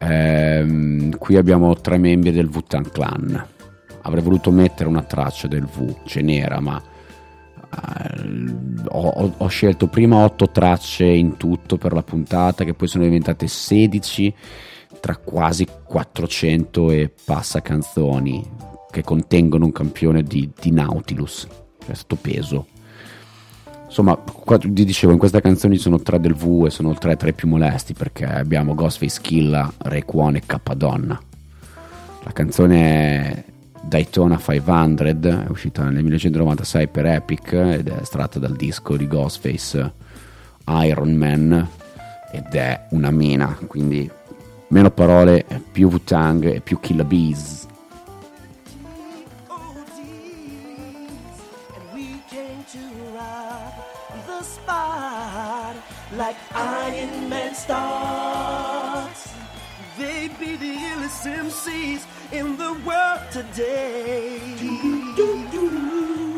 Ehm, qui abbiamo tre membri del Wu-Tang Clan. Avrei voluto mettere una traccia del V, ce n'era, ma eh, ho, ho- scelto prima otto tracce in tutto per la puntata, che poi sono diventate 16 tra quasi 400 e passa canzoni che contengono un campione di, di Nautilus. È stato peso. Insomma, qua vi dicevo, in questa canzone ci sono tre del V e sono tre tra i più molesti perché abbiamo Ghostface Killa, Raekwon e Cappadonna. La canzone è Daytona 500, è uscita nel 1996 per Epic ed è estratta dal disco di Ghostface Iron Man ed è una mina, quindi meno parole, più Wu-Tang e più Killa Bees. Like Iron Man starts. They be the illest MCs in the world today.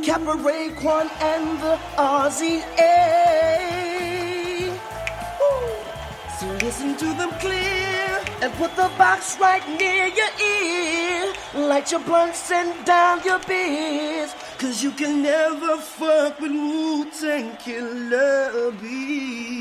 Kappa Raekwon and the Aussie A. So listen to them clear and put the box right near your ear. Light your blunts and down your beers. Cause you can never fuck with Wu Tang Killer Bees.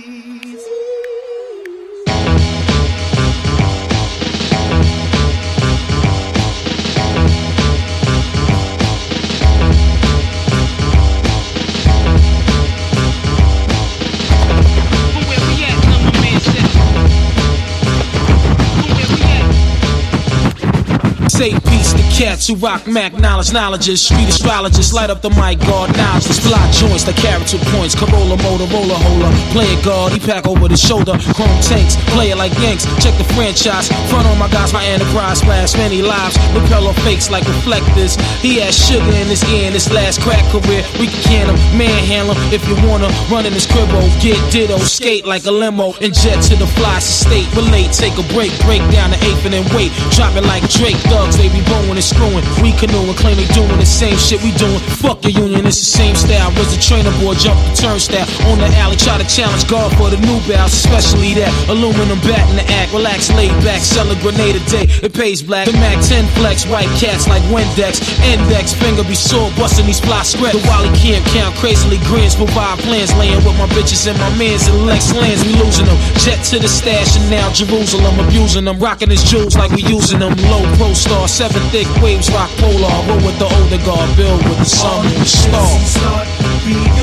Cats who rock Mac knowledge, knowledges, street astrologists, light up the mic, guard knowledges, fly joints, the character points, Corolla, Motorola, holder, play it guard, he pack over the shoulder, chrome tanks, play it like Yanks, check the franchise, front on my guys, my enterprise, splash many lives, repel fakes like reflectors, he has sugar in his ear in his last crack career, we can can him, manhandle him, if you wanna, run in his cribbo, oh, get ditto, skate like a limo, and jet to the fly. State, relate, take a break, break down the eighth and then wait, drop it like Drake, thugs, they be blowing and screwing, we canoeing, claim they doing the same shit we doing, fuck the union, it's the same style, was the trainer boy, jump the turnstile, on the alley, try to challenge God for the new bounce, especially that aluminum bat in the act, relax, laid back, sell a grenade a day, it pays black, the Mac 10 flex, white cats like Windex, index, finger be sore, busting these fly spread, the Wally camp count, crazily grins, provide plans, laying with my bitches and my mans and Lex lands, we losing them, jet to the stash and now Jerusalem, abusing them, rocking his jewels like we using them, low pro star, seven thick waves, rock polar, roll with the older guard, build with the sun and the star.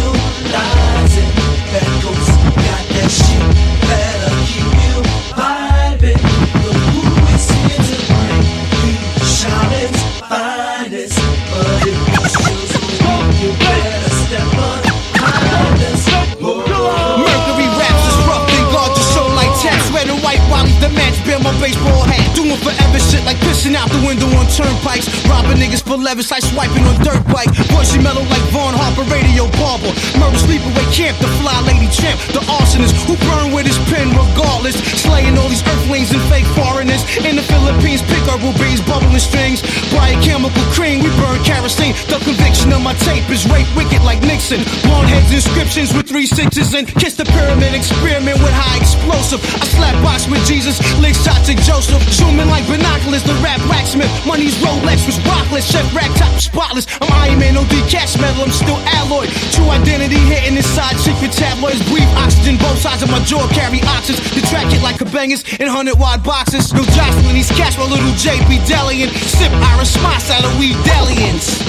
Doing forever shit like pissing out the window on turnpikes. Robbing niggas for levis like swiping on dirt bike. Bushy mellow like Vaughn Harper, radio barber. Murder sleepaway camp, the fly lady champ. The arsonist who burn with his pen regardless. Slaying all these earthlings and fake foreigners. In the Philippines, pick herbal bees, bubbling strings. Buy a chemical cream, we burn kerosene. The conviction of my tape is rape wicked like Nixon. Long heads inscriptions with three sixes and kiss the pyramid experiment with high explosive. I slap box with Jesus, lick shots at Joseph. Zooming like binoculars, the rap blacksmith. Money's Rolex was rockless, chef rack top spotless. I'm Iron Man, no D cash metal, I'm still alloy. True identity hitting inside secret tabloids. Breathe oxygen, both sides of my jaw carry oxys. The track hit like a bangers in 100 wide boxes. No jostling these cash, my little JP Delian. Sip Irish Smots out of weed Delians.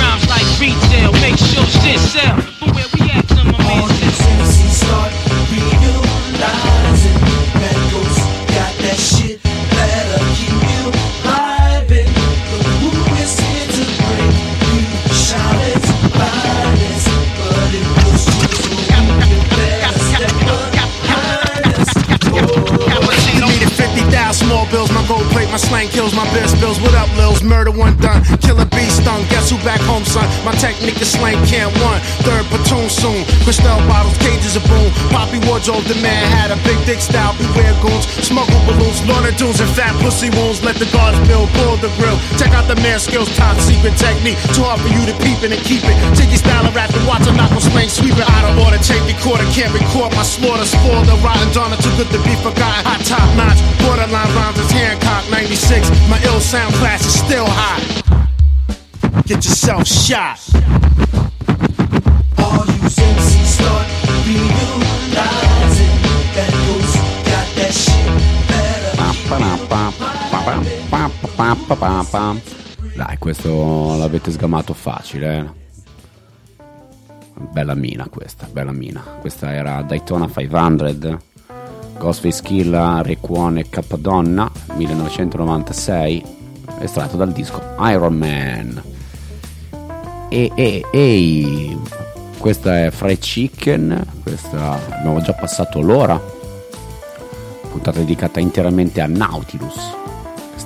Rhymes like retail, make sure shit sell. Kills, my best bills. What up, Lils? Murder one done, killer bee stung. Guess who back home, son? My technique is slang can't one. Third platoon soon. Crystal bottles, cages of boom. Poppy wardrobe, the man had a big dick style. Beware goons, smuggle balloons, launder dunes, and fat pussy wounds. Let the guards build, pull the grill. Check out the man skills, top secret technique. Too hard for you to peep it and keep it. Your style of rap and watch, I'm not gonna slang sweep it out of order. Tape recorder, can't record my slaughter. Spoil the rotten donor, too good to be forgotten. Hot top notch, borderline rhymes is Hancock 96. My ill sound class is still hot. Get yourself shot. Better. Dai, questo l'avete sgamato facile. eh. Bella mina questa, bella mina. Questa era Daytona 500, Ghostface Killa, Requone Cappadonna, 1996, estratto dal disco Iron Man. E, e, e questa è Fried Chicken, questa abbiamo già passato l'ora, puntata dedicata interamente a Nautilus,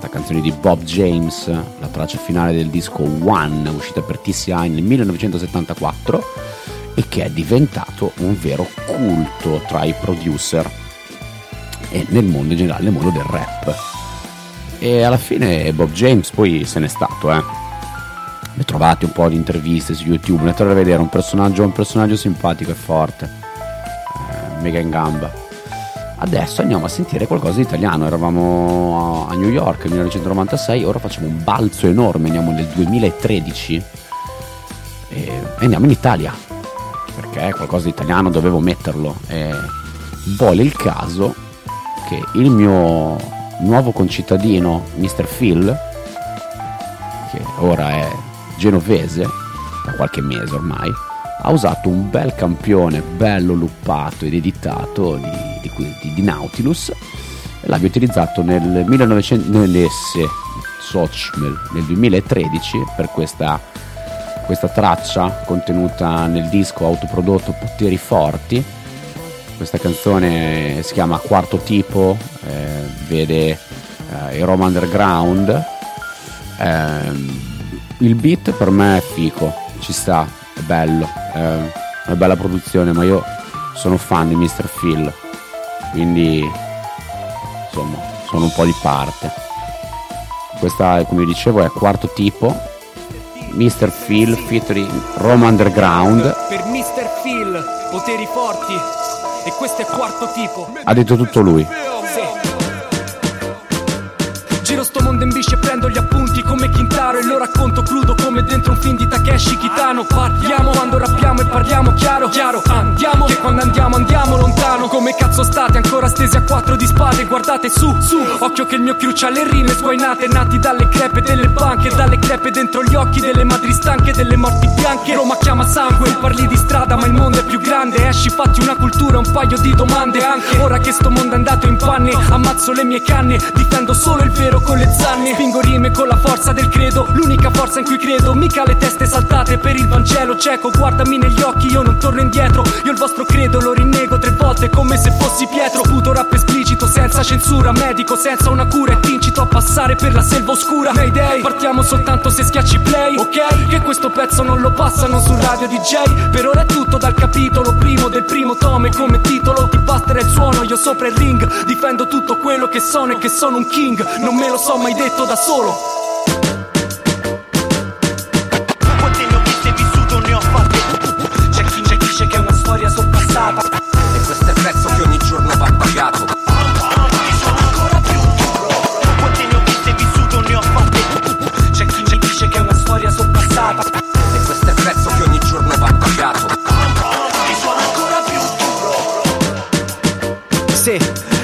questa canzone di Bob James, la traccia finale del disco One, uscita per TCI nel 1974 e che è diventato un vero culto tra i producer e nel mondo in generale, nel mondo del rap. E alla fine Bob James poi se n'è stato, eh. Ne trovate un po' di interviste su YouTube, andate a vedere un personaggio, un personaggio simpatico e forte, eh, mega in gamba. Adesso andiamo a sentire qualcosa di italiano. Eravamo a New York nel 1996, ora facciamo un balzo enorme, andiamo nel 2013 e andiamo in Italia. Perché qualcosa di italiano dovevo metterlo. E vuole il caso che il mio nuovo concittadino, Mr. Phil, che ora è genovese, da qualche mese ormai, ha usato un bel campione bello luppato ed editato di, di, di- Nautilus e l'abbia utilizzato nel 1900 nel, se- Soch, nel, nel 2013 per questa, questa traccia contenuta nel disco autoprodotto Poteri Forti. Questa canzone si chiama Quarto Tipo eh, vede eh, il Roma Underground. Ehm, il beat per me è fico ci sta, è bello è una bella produzione ma io sono fan di Mr. Phil quindi insomma sono un po' di parte questa come dicevo è quarto tipo Mr. Phil featuring Roma Underground Per Mr. Phil, poteri forti. E questo è quarto tipo. ha detto tutto lui Giro sto mondo in bici e prendo gli appunti come Quintaro E lo racconto crudo film di Takeshi Kitano Parliamo quando rappiamo e parliamo chiaro Chiaro, andiamo Che quando andiamo andiamo lontano. Come cazzo state ancora stesi a quattro di spade? Guardate su, su. Occhio che il mio crew c'ha le rime sguainate Nati dalle crepe delle banche Dalle crepe dentro gli occhi delle madri stanche Delle morti bianche. Roma chiama sangue Parli di strada ma il mondo è più grande. Esci fatti una cultura, un paio di domande Anche. Ora che sto mondo è andato in panne Ammazzo le mie canne Difendo solo il vero con le zanne. Spingo rime con la forza del credo L'unica forza in cui credo Mica le teste saltate per il Vangelo cieco. Guardami negli occhi, io non torno indietro. Io il vostro credo lo rinnego tre volte come se fossi Pietro. Sputo rap esplicito senza censura Medico senza una cura. E ti incito a passare per la selva oscura. Mayday, partiamo soltanto se schiacci play Ok, che questo pezzo non lo passano su radio DJ Per ora è tutto dal capitolo primo del primo tome Come titolo. Ti basterà il suono, io sopra il ring. Difendo tutto quello che sono e che sono un king. Non me lo so mai detto da solo E questo è il prezzo che ogni giorno va pagato Ti sono ancora più Sì,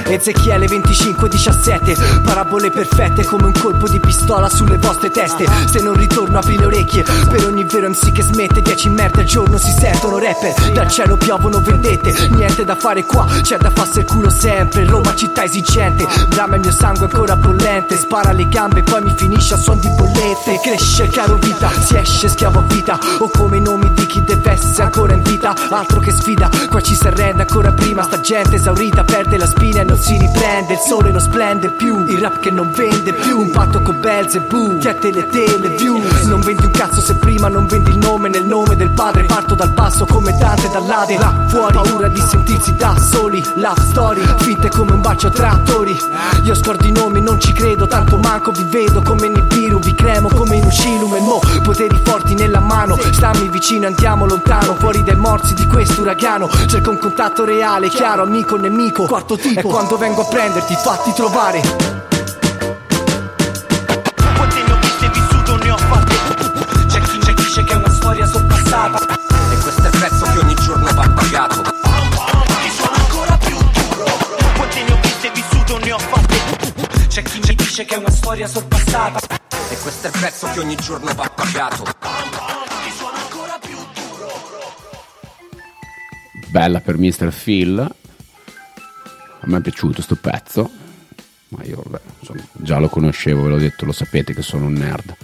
Ezechiele 25-17 Parabole perfette come un colpo di pistola sulle vostre teste. Se non ritorno apri le orecchie Per ogni vero MC che smette 10 merde al giorno si sentono rapper. Dal cielo piovono vendette Niente da fare qua, c'è da farsi il culo sempre. Roma città esigente Brama il mio sangue ancora bollente. Spara le gambe poi mi finisce a suon di bollette. Cresce caro vita, si esce schiavo a vita. O come i nomi di chi deve essere ancora in vita. Altro che sfida, qua ci si arrende ancora prima. Sta gente esaurita perde la spina e non si riprende Il sole non splende più, il rap che non vende più Un patto con Belzebù, chiette le tele view. Non vendi un cazzo se prima non vendi il nome nel nome del padre Parto dal basso come Dante dall'Ade. Là fuori, paura di sentirsi da soli Love story, finte come un bacio tra attori. Io scordo i nomi, non ci credo Tanto manco vi vedo come Nibiru Vi cremo come in un Shilum E mo, poteri forti nella mano. Stammi vicino, andiamo lontano Fuori dai morsi di questo uragano. Cerco un contatto reale, chiaro, amico, nemico Quarto tipo, quando vengo a prenderti fatti trovare. Quante ne ho viste vissuto ne ho fatte. C'è chi, c'è chi dice che è una storia sorpassata E questo è il prezzo che ogni giorno va pagato. Ti sono ancora più. Duro Quante ne ho viste vissuto ne ho fatte. C'è chi, c'è chi dice che è una storia sorpassata E questo è il prezzo che ogni giorno va pagato. Ti sono ancora più. Duro Bella per Mr. Phil. A me è piaciuto sto pezzo. Ma io vabbè, insomma, già lo conoscevo, ve l'ho detto, lo sapete che sono un nerd.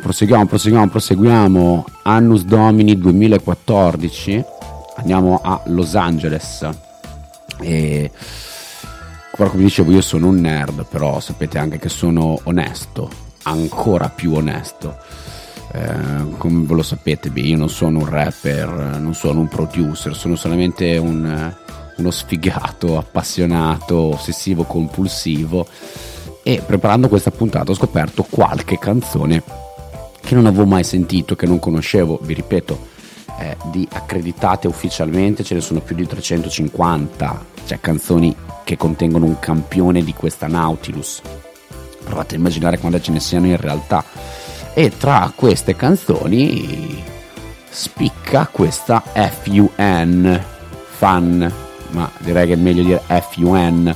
Proseguiamo, proseguiamo, proseguiamo. Annus Domini 2014. Andiamo a Los Angeles. E Guarda, come dicevo, io sono un nerd, però sapete anche che sono onesto, ancora più onesto. Eh, come ve lo sapete, io non sono un rapper, non sono un producer, sono solamente un, uno sfigato, appassionato, ossessivo, compulsivo. E preparando questa puntata ho scoperto qualche canzone che non avevo mai sentito, che non conoscevo, vi ripeto, eh, di accreditate ufficialmente ce ne sono più di 350, cioè canzoni che contengono un campione di questa Nautilus. Provate a immaginare quante ce ne siano in realtà. E tra queste canzoni spicca questa FUN, fan, ma direi che è meglio dire FUN,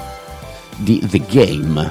di The Game.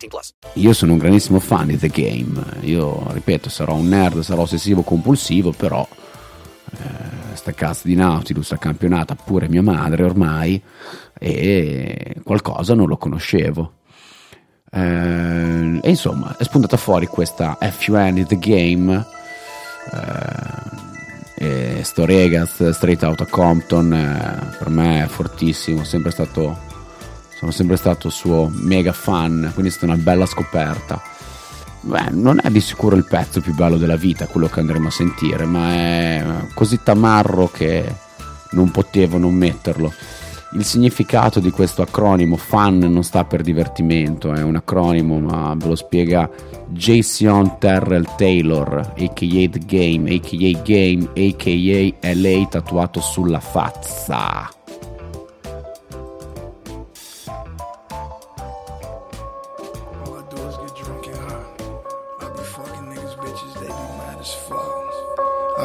Io sono un grandissimo fan di The Game. Io, ripeto, sarò un nerd, sarò ossessivo compulsivo, però eh, sta cazzo di Nautilus ha campionata pure mia madre ormai e qualcosa non lo conoscevo. Eh, e insomma, è spuntata fuori questa FUN The Game. Eh, e Storegaz, Straight Outta Compton, eh, per me è fortissimo, sempre stato sono sempre stato suo mega fan, quindi è stata una bella scoperta. Beh, non è di sicuro il pezzo più bello della vita, quello che andremo a sentire, ma è così tamarro che non potevo non metterlo. Il significato di questo acronimo FAN non sta per divertimento, è un acronimo, ma ve lo spiega Jason Terrell Taylor, aka The Game, aka Game, aka LA tatuato sulla faccia.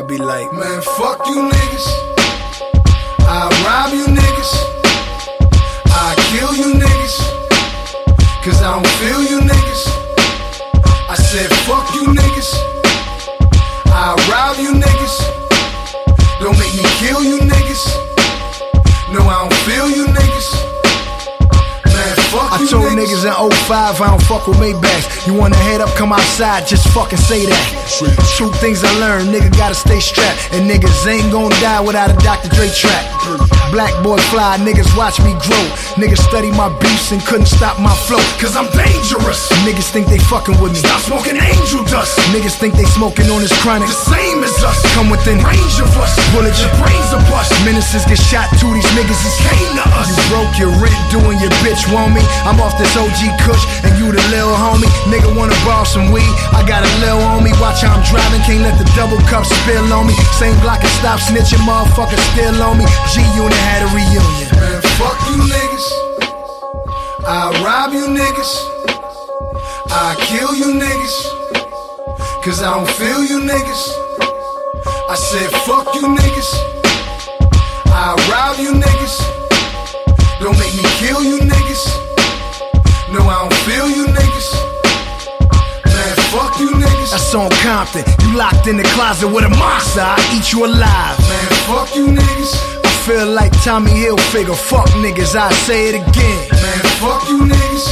Be like, man, fuck you niggas. I rob you niggas. I kill you niggas. Cause I don't feel you niggas. I said, fuck you niggas. I rob you niggas. Don't make me kill you niggas. No, I don't feel you niggas. I told niggas. in 05 I don't fuck with Maybachs. You wanna head up, come outside, just fucking say that. Two things I learned, nigga gotta stay strapped. And niggas ain't gonna die without a Dr. Dre track. Black boy fly, niggas watch me grow. Niggas study my beefs and couldn't stop my flow. Cause I'm dangerous. Niggas think they fucking with me. Stop smoking angel dust. Niggas think they smoking on this chronic. The same as us. Come within Range of us. Bullet Your brains are bust. Menaces get shot too, these niggas is Came to us. You broke your rent, doing your bitch want me. I'm off this OG Kush, and you the lil homie. Nigga wanna borrow some weed. I got a lil on me. Watch how I'm driving, can't let the double cup spill on me. Same Glock and stop snitching, motherfucker still on me. G Unit had a reunion. Man, fuck you niggas. I rob you niggas. I kill you niggas. Cause I don't feel you niggas. I said, fuck you niggas. I rob you niggas. Don't make me kill you niggas. No, I don't feel you niggas. Man, fuck you niggas. That's on Compton. You locked in the closet with a monster. I eat you alive. Man, fuck you niggas. I feel like Tommy Hilfiger. Fuck niggas, I say it again. Man, fuck you niggas.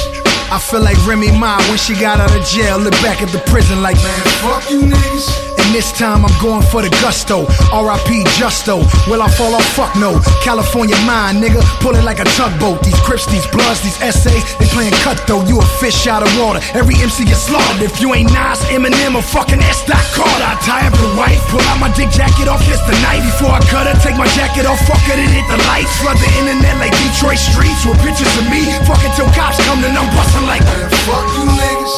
I feel like Remy Ma when she got out of jail. Look back at the prison like, Man, fuck you niggas. And this time I'm going for the gusto. RIP Justo. Will I fall off? Fuck no. California mind, nigga. Pull it like a tugboat. These crips, these bloods, these essays, they playing cutthroat. You a fish out of water. Every MC gets slaughtered. If you ain't Nas, Eminem, or fucking S. Dot Carter, I tie up the white. Pull out my dick jacket off, kiss the knife. Before I cut her, take my jacket off, fuck it and hit the lights. Flood the internet like Detroit streets with pictures of me. Fucking till cops come, then I'm busting like. Man, fuck you niggas.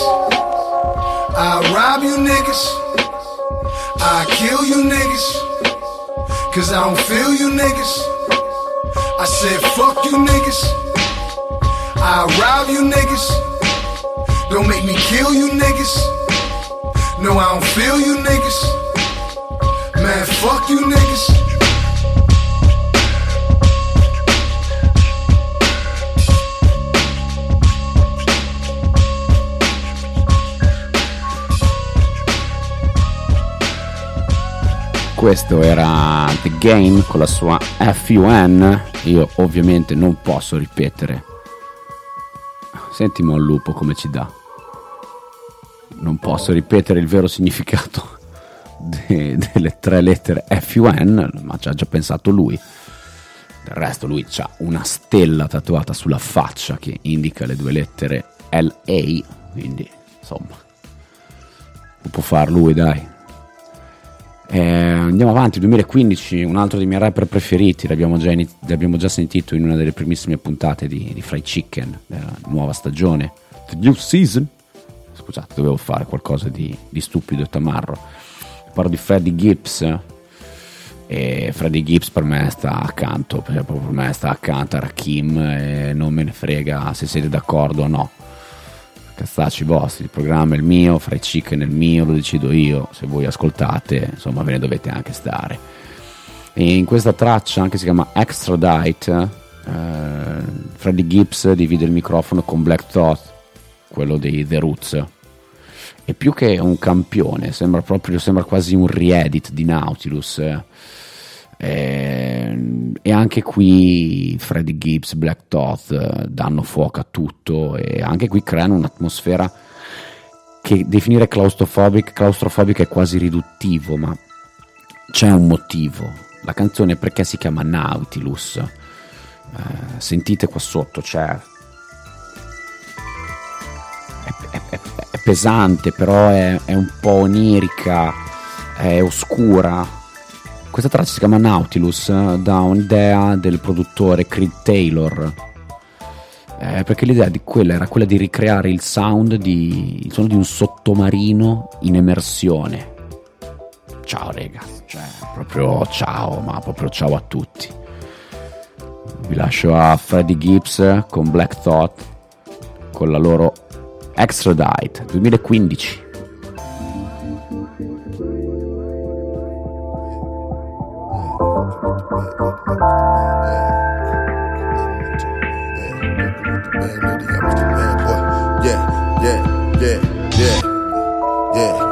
I rob you niggas. I kill you niggas. Cause I don't feel you niggas. I said, fuck you niggas. I rob you niggas. Don't make me kill you niggas. No, I don't feel you niggas. Man, fuck you niggas. Questo era The Game con la sua FUN. Io ovviamente non posso ripetere. Sentimo al lupo come ci dà. Non posso ripetere il vero significato [LAUGHS] de- delle tre lettere FUN, ma ci ha già pensato lui. Del resto lui ha una stella tatuata sulla faccia che indica le due lettere LA, quindi insomma lo può far lui dai. Eh, andiamo avanti, 2015, un altro dei miei rapper preferiti, l'abbiamo già, iniz- l'abbiamo già sentito in una delle primissime puntate di, di Fried Chicken, della nuova stagione, The New Season. Scusate, dovevo fare qualcosa di, di stupido e tamarro. Parlo di Freddie Gibbs. E Freddie Gibbs per me sta accanto, per per me sta accanto a Rakim e non me ne frega se siete d'accordo o no. Cazzacci vostri, il programma è il mio, Fried Chicken è il mio, lo decido io, se voi ascoltate, insomma ve ne dovete anche stare. E in questa traccia, anche si chiama Extradite, eh, Freddie Gibbs divide il microfono con Black Thought, quello dei The Roots. E più che un campione, sembra proprio, sembra quasi un re-edit di Nautilus. eh. E, e anche qui Freddie Gibbs, Black Thought eh, danno fuoco a tutto e anche qui creano un'atmosfera che definire claustrofobic, claustrofobica è quasi riduttivo, ma c'è un motivo. La canzone perché si chiama Nautilus. Eh, sentite qua sotto, c'è è, è- è pesante, però è, è un po' onirica, è oscura. Questa traccia si chiama Nautilus eh, da un'idea del produttore Creed Taylor. Eh, perché l'idea di quella era quella di ricreare il sound di, il suono di un sottomarino in emersione. Ciao rega, cioè proprio ciao, ma proprio ciao a tutti. Vi lascio a Freddie Gibbs con Black Thought con la loro Extradite 2015. man, boy. Yeah, yeah, yeah, yeah, yeah.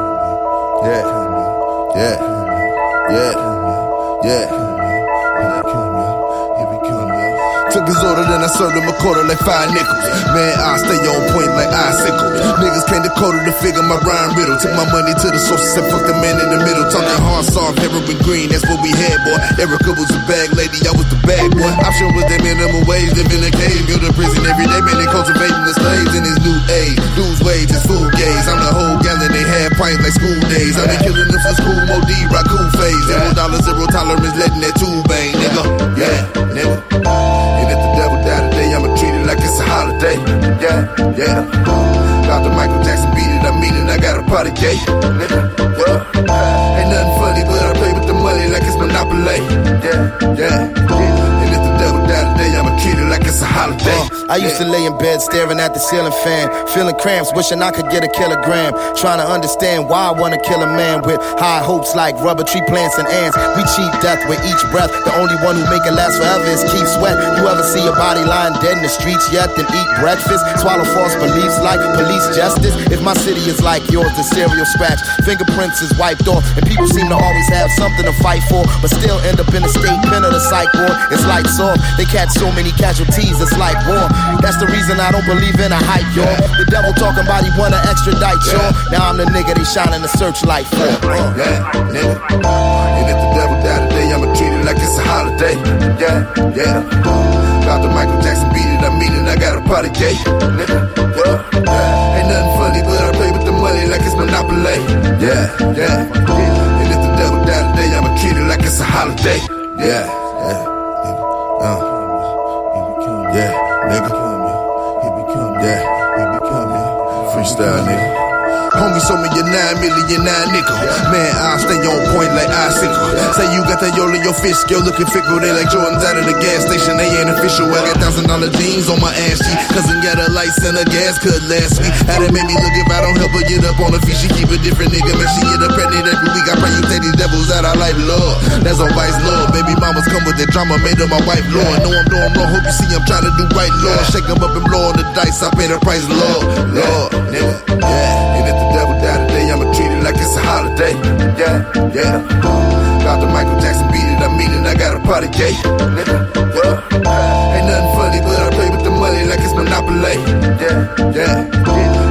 Then I served him a quarter like five nickels. Man, I stay on point like icicle. Niggas to Dakota to figure my rhyme riddle. Took my money to the sources and fuck the man in the middle. Talking hard, soft, heroin green, that's what we had, boy. Erica was a bag lady, I was the bag boy. Option was that minimum wage, live in a cave, go to prison every day, man. They cultivating the slaves in this new age. Lose wages, food gaze. I'm the whole gallon, they had pints like school days. I've been killing them since school, Mo D, Raku phase. Zero dollar, zero tolerance, letting that tube bang, nigga. Yeah, nigga. And if the devil like it's a holiday. Yeah, yeah. Dr. Michael Jackson beat it, I mean it, I got a party gate. Nigga, yeah. Ain't nothing funny, but I play with the money like it's Monopoly. Yeah, yeah. And if the devil die today, I'ma treat it like it's a holiday. I used to lay in bed staring at the ceiling fan, feeling cramps, wishing I could get a kilogram. Trying to understand why I wanna kill a man with high hopes like rubber tree plants and ants. We cheat death with each breath. The only one who make it last forever is Keith Sweat. You ever see a body lying dead in the streets yet? Then eat breakfast, swallow false beliefs like police justice. If my city is like yours, the serial scratch, fingerprints is wiped off, and people seem to always have something to fight for, but still end up in the state pen of the psych ward. It's lights off. They catch so many casualties, it's like war. That's the reason I don't believe in a hype, y'all. The devil talking about he wanna extradite, y'all. Now I'm the nigga they shining the searchlight for. Uh. Yeah, nigga. And if the devil die today, I'ma treat it like it's a holiday. Yeah, yeah. Dr. Michael Jackson beat it, I mean it, I got a party gate. Nigga, yeah. Ain't nothing funny, but I play with the money like it's Monopoly. Yeah, yeah. And if the devil die today, I'ma treat it like it's a holiday. Yeah, yeah. Uh. Yeah, nigga. He yeah. He yeah. Freestyle, nigga. Homie, show me your nine million nine nickel. Man, I stay on point like icicle. Say you got that yo in your fish scale looking fickle. They like Jordans out of the gas station. They ain't official. I got thousand dollar jeans on my ass cheek. Cousin got a lights and a gas cut last week. How that make me look if I don't help her get up on her feet. She keep a different nigga, man. She get up pregnant every week. I pray you take these devils out of life, Lord. That's on vice, Lord. Baby mamas come with that drama, made her my wife, Lord. Know I'm doing wrong. Hope you see I'm trying to do right, Lord. Shake 'em up and blow on the dice. I pay the price, Lord. Lord, nigga. Yeah. It's a holiday. Yeah, yeah. Dr. Michael Jackson beat it, I mean it, I got a party gate. Nigga, yeah. Ain't nothing funny, but I play with the money like it's Monopoly. Yeah, yeah. The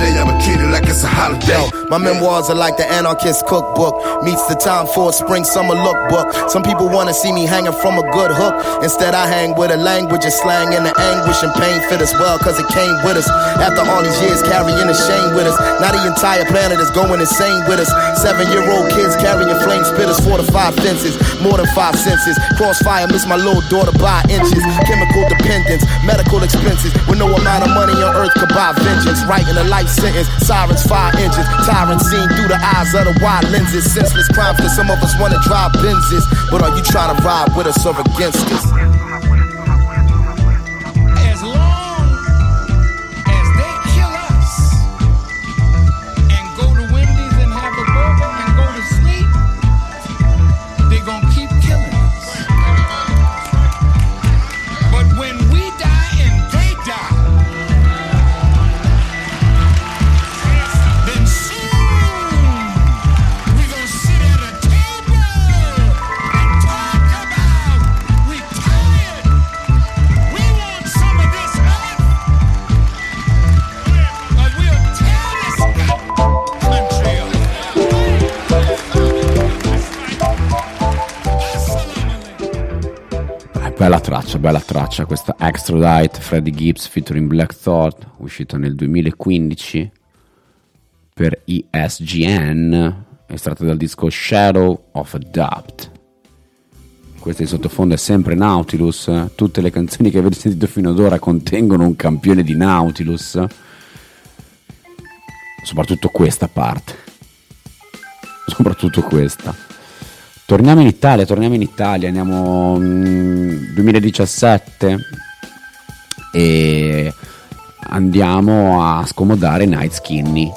today, I'ma treat it like it's a holiday. Yo, my memoirs are like the anarchist cookbook. Meets the time for a spring summer lookbook. Some people wanna see me hanging from a good hook. Instead, I hang with a language of slang and the anguish and pain fit us well, cause it came with us. After all these years carrying the shame with us. Now the entire planet is going insane with us. Seven year old kids carrying flame spitters, four to five fences, more than five senses. Crossfire, miss my little daughter by inches. Chemical dependence, medical expenses, with no amount of money on earth could buy vengeance. Writing a life sentence, sirens, fire engines, tyrants seen through the eyes of the wide lenses. Senseless crimes that some of us wanna drive Benzes. But are you trying to ride with us or against us? Traccia, bella traccia, questa Extradite Freddie Gibbs featuring Black Thought, uscita nel 2015 per ESGN, estratta dal disco Shadow of a Doubt. Questo in sottofondo è sempre Nautilus, tutte le canzoni che avete sentito fino ad ora contengono un campione di Nautilus, soprattutto questa parte, soprattutto questa. Torniamo in Italia, torniamo in Italia, andiamo mm, 2017 e andiamo a scomodare Night Skinny,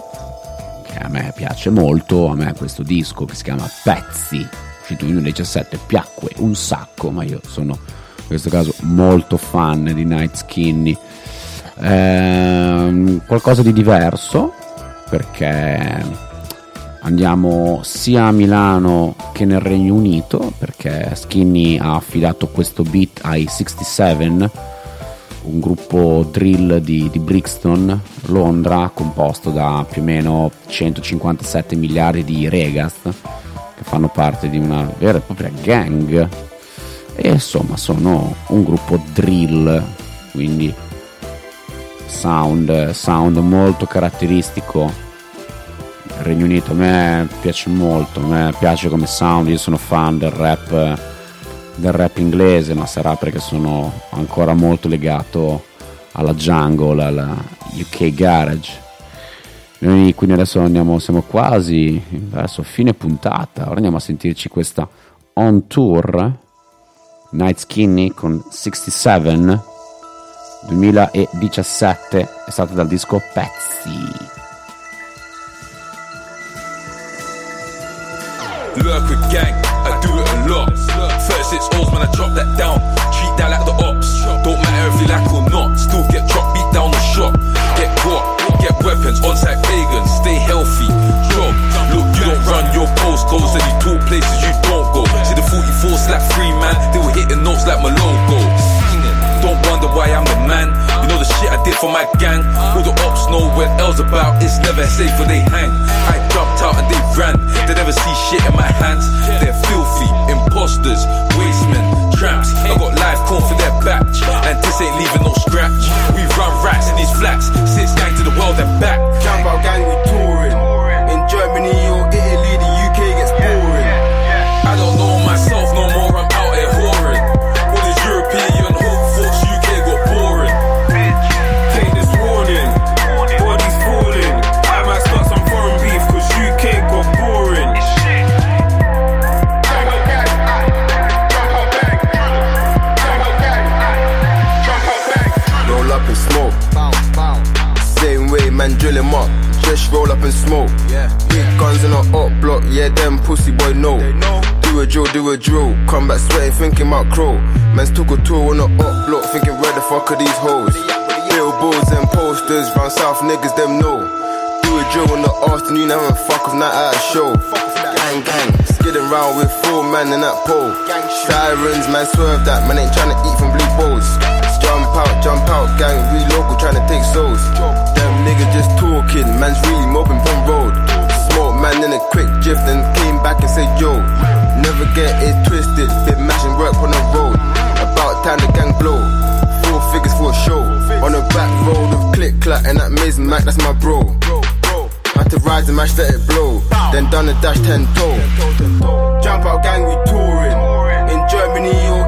che a me piace molto, a me questo disco che si chiama Pezzi, uscito nel 2017, piacque un sacco, ma io sono in questo caso molto fan di Night Skinny. Ehm, qualcosa di diverso perché andiamo sia a Milano che nel Regno Unito perché Skinny ha affidato questo beat ai 67 un gruppo drill di, di Brixton, Londra, composto da più o meno 157 miliardi di regas che fanno parte di una vera e propria gang e insomma sono un gruppo drill, quindi sound, sound molto caratteristico. Regno Unito a me piace molto, a me piace come sound, io sono fan del rap del rap inglese, ma sarà perché sono ancora molto legato alla jungle, alla UK garage. Noi quindi adesso andiamo, siamo quasi verso fine puntata, ora andiamo a sentirci questa on tour Night Skinny con 67 2017 è stata dal disco Pezzi. Lurk with gang, I do it a lot. 36 O's when I drop that down. Treat that like the ops. Don't matter if you like or not. Still get dropped, beat down the shop. Get caught, get weapons, on site pagans. Stay healthy, job. Look, you don't run your postcodes and you talk places you don't go. See the 44 slap free man, they were hitting notes like my logo. Don't wonder why I'm the man. You know the shit I did for my gang. All the ops know when L's about. It's never safe where they hang. I jumped out and they ran. They never see shit in my hands. They're filthy, imposters, wastemen, tramps. I got life corn for their batch. And this ain't leaving no scratch. We run rats in these flats. Six gang to the world and back. Jump out gang, we touring. In Germany roll up and smoke. Yeah, Big guns in a up block, yeah, them pussy boy know. Do a drill, do a drill. Come back sweating, thinking about crow. Man's took a tour on a up block, thinking where the fuck are these hoes? Billboards and posters, round south niggas, them know. Do a drill in the afternoon, having fuck off night at a show. Gang, gang, skidding round with four man in that pole. Sirens, man, swerve that, man ain't trying to eat from blue bowls. Jump out, jump out, gang, we local trying to take souls. Them niggas just talking, man's really mobbing from road. Smoke man in a quick drift and came back and said, yo, never get it twisted, bit mashing work on the road. About time the gang blow, four figures for a show. On the back road of click clack and that Maze Mac, that's my bro. Had to rise and mash let it blow, then done the dash ten toe. Jump out gang, we touring. In Germany or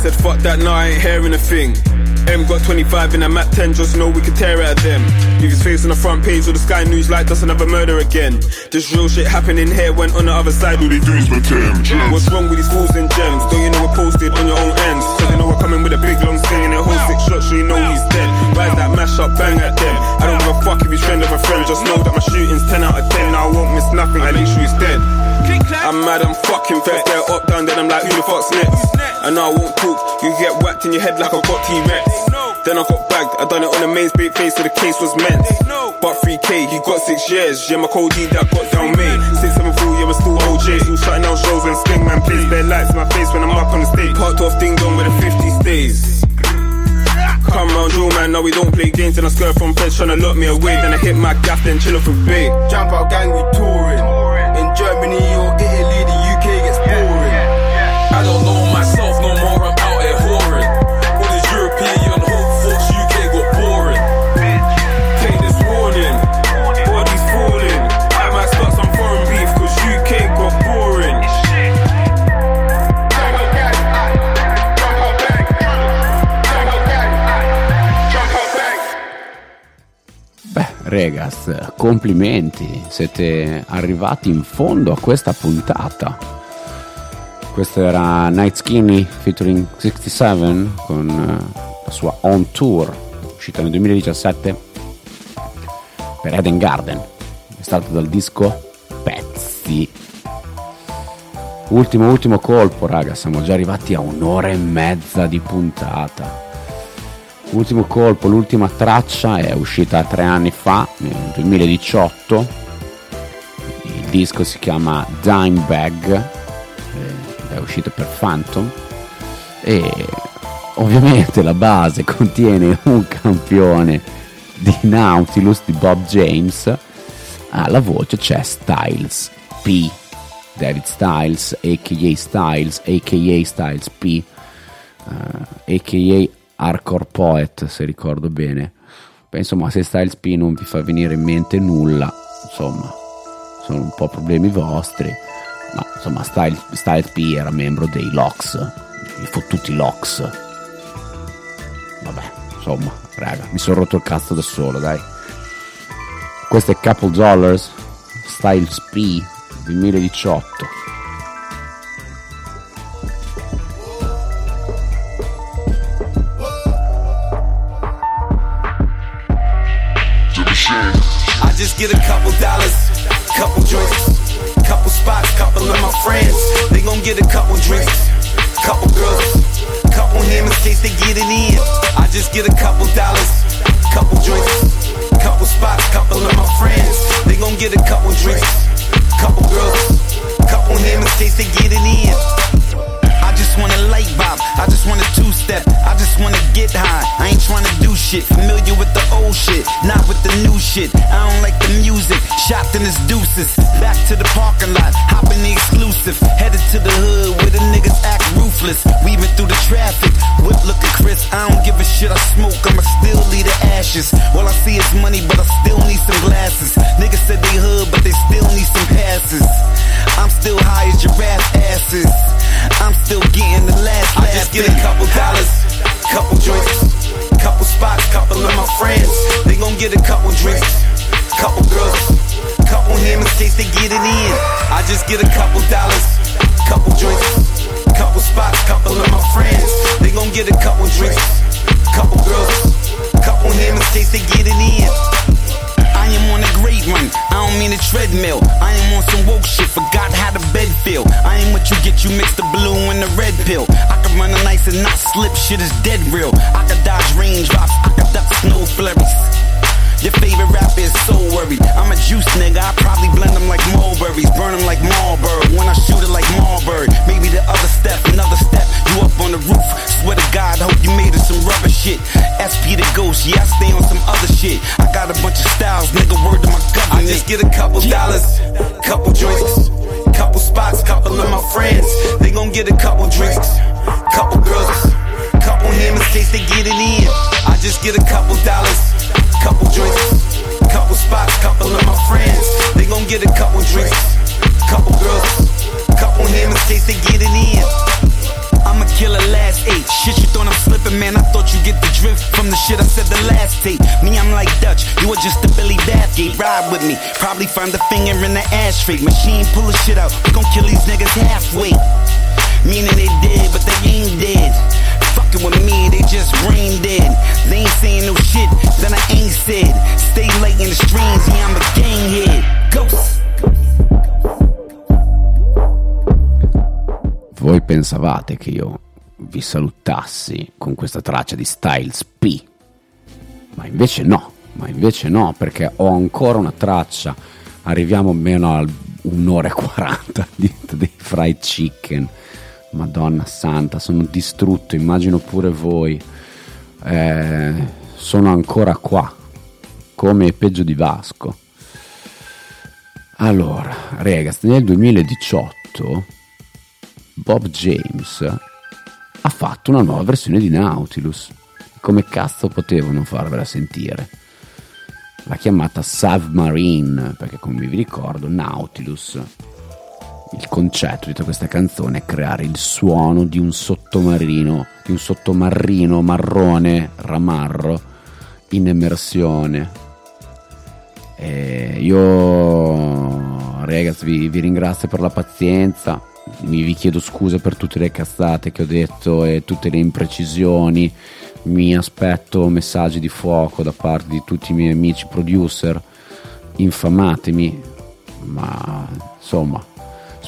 said, fuck that, now I ain't hearing a thing. M got 25 in a Mac 10, just know we can tear it at them. Leave his face on the front page of the Sky News like that's another murder again. This real shit happening here went on the other side. All they do is pretend. What's wrong with these fools and gems? Don't you know we're posted on your own ends? Cause you know we're coming with a big long string and a whole six shots, so you know he's dead. Rise that mash up, bang at them. I don't give a fuck if he's friend of a friend, just know that my shooting's 10 out of 10. Now I won't miss nothing, I make sure he's dead. I'm mad, I'm fucking vexed. They're up, down, then I'm like, who the fuck's next? And now I won't talk, you get whacked in your head like I got T-Rex. Then I got bagged, I done it on the main bait face, so the case was meant. But 3K, he got six years, yeah, my code D that got down me. 674, yeah, we're still OJ. Still shutting down shows and sting, man, please bear lights in my face when I'm up on the stage. Parked off ding dong where the 50 stays. Come round, drill man, now we don't play games. And I skirt from feds trying to lock me away. Then I hit my gaff, then chill off a bay. Jump out gang, we touring. In Germany or Regas, complimenti, siete arrivati in fondo a questa puntata. Questo era Night Skinny featuring 67 con eh, la sua On Tour, uscita nel 2017 per Eden Garden. È stato dal disco Pezzi. Ultimo, ultimo colpo, raga, siamo già arrivati a un'ora e mezza di puntata. Ultimo colpo, l'ultima traccia è uscita tre anni fa, nel 2018. Il disco si chiama Dime Bag, eh, è uscito per Phantom e ovviamente la base contiene un campione di Nautilus di Bob James. Alla voce c'è Styles P. David Styles, a.k.a. Styles, a.k.a. Styles P, uh, a.k.a. Hardcore Poet, se ricordo bene. Beh, insomma, se Styles P non vi fa venire in mente nulla, insomma, sono un po' problemi vostri. Ma insomma, Styles, Styles P era membro dei Locks, i fottuti Locks. Vabbè, insomma, raga, mi sono rotto il cazzo da solo, dai. Questo è Couple Dollars, Styles P 2018. I just get a couple dollars, couple drinks, couple spots, couple of my friends. They gon' get a couple drinks, couple girls, couple him in case they get it in. I just get a couple dollars, couple drinks, couple spots, couple of my friends. They gon' get a couple drinks, couple girls, couple him in case they get it in. I just want a light bob, I just want a two step, I just wanna get high. I ain't trying to do shit, familiar with the old shit, not with the new shit. I don't like the music, shopped in his deuces. Back to the parking lot, hopping the exclusive, headed to the hood where the niggas act ruthless. Weaving through the traffic, whip looking crisp. I don't give a shit, I smoke, I'ma still leave the ashes. All I see is money, but I still need some glasses. Niggas said they hood, but they still need some passes. I'm still high as giraffe asses. I'm still getting the last I just get a couple dollars, couple drinks, couple spots, couple of my friends. They gon' get a couple drinks, couple girls, couple him in case they get it in. I just get a couple dollars, couple drinks, couple spots, couple of my friends. They gon' get a couple drinks, couple girls, couple him in case they get it in. I am on a great run. I don't mean a treadmill. I am on some woke shit. Forgot how the bed feel. I ain't what you get. You mix the blue and the red pill. I can run a nice and not slip. Shit is dead real. I can dodge raindrops. I can duck snow flurries. Your favorite rapper is so worried. I'm a juice nigga. I probably blend them like mulberries, burn them like Marlboro. When I shoot it like Marlboro, maybe the other step, another step. You up on the roof. Swear to God, hope you made it some rubber shit. SP the ghost, yeah, I stay on some other shit. I got a bunch of styles, nigga. Word to my government. I just get a couple dollars, couple drinks, couple spots, couple of my friends. They gon' get a couple drinks, couple girls, couple him in case they get it in. I just get a couple dollars, couple drinks, couple spots, couple of my friends. They gon' get a couple drinks, couple girls, couple him in case they get it in. I'ma kill a last eight. Shit, you thought I'm slipping, man. I thought you get the drift from the shit I said the last tape. Me, I'm like Dutch. You are just a Billy Bathgate. Ride with me. Probably find a finger in the ashtray. Machine pull the shit out. We gon' kill these niggas halfway. Meaning they dead, but they ain't dead. Fucking with me, they just brain dead. They ain't saying no shit that I ain't said. Stay late in the streams, yeah, I'm a gang head. Ghost. Voi pensavate che io vi salutassi con questa traccia di Styles P, ma invece no, ma invece no, perché ho ancora una traccia. Arriviamo meno a un'ora e 40 di, dei fried chicken. Madonna santa, sono distrutto, immagino pure voi. Eh, sono ancora qua, come peggio di Vasco. Allora, ragazzi, nel 2018 Bob James ha fatto una nuova versione di Nautilus. Come cazzo potevano farvela sentire? L'ha chiamata Submarine, perché come vi ricordo, Nautilus, il concetto di tutta questa canzone è creare il suono di un sottomarino, di un sottomarino marrone, ramarro, in immersione. Eh, io, ragazzi, vi, vi ringrazio per la pazienza. Mi vi chiedo scusa per tutte le cazzate che ho detto e tutte le imprecisioni. Mi aspetto messaggi di fuoco da parte di tutti i miei amici producer. Infamatemi, ma insomma,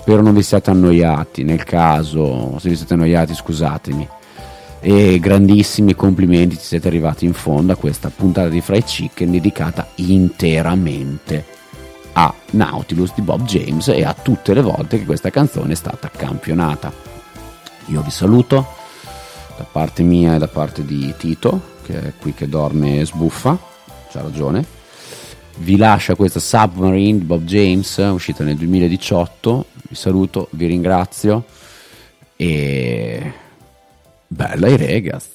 spero non vi siate annoiati. Nel caso, se vi siete annoiati, scusatemi. E grandissimi complimenti, siete arrivati in fondo a questa puntata di Fried Chicken dedicata interamente a Nautilus di Bob James e a tutte le volte che questa canzone è stata campionata. Io vi saluto da parte mia e da parte di Tito, che è qui che dorme e sbuffa, c'ha ragione. Vi lascia questa Submarine di Bob James, uscita nel 2018. Vi saluto, vi ringrazio e bella i regas.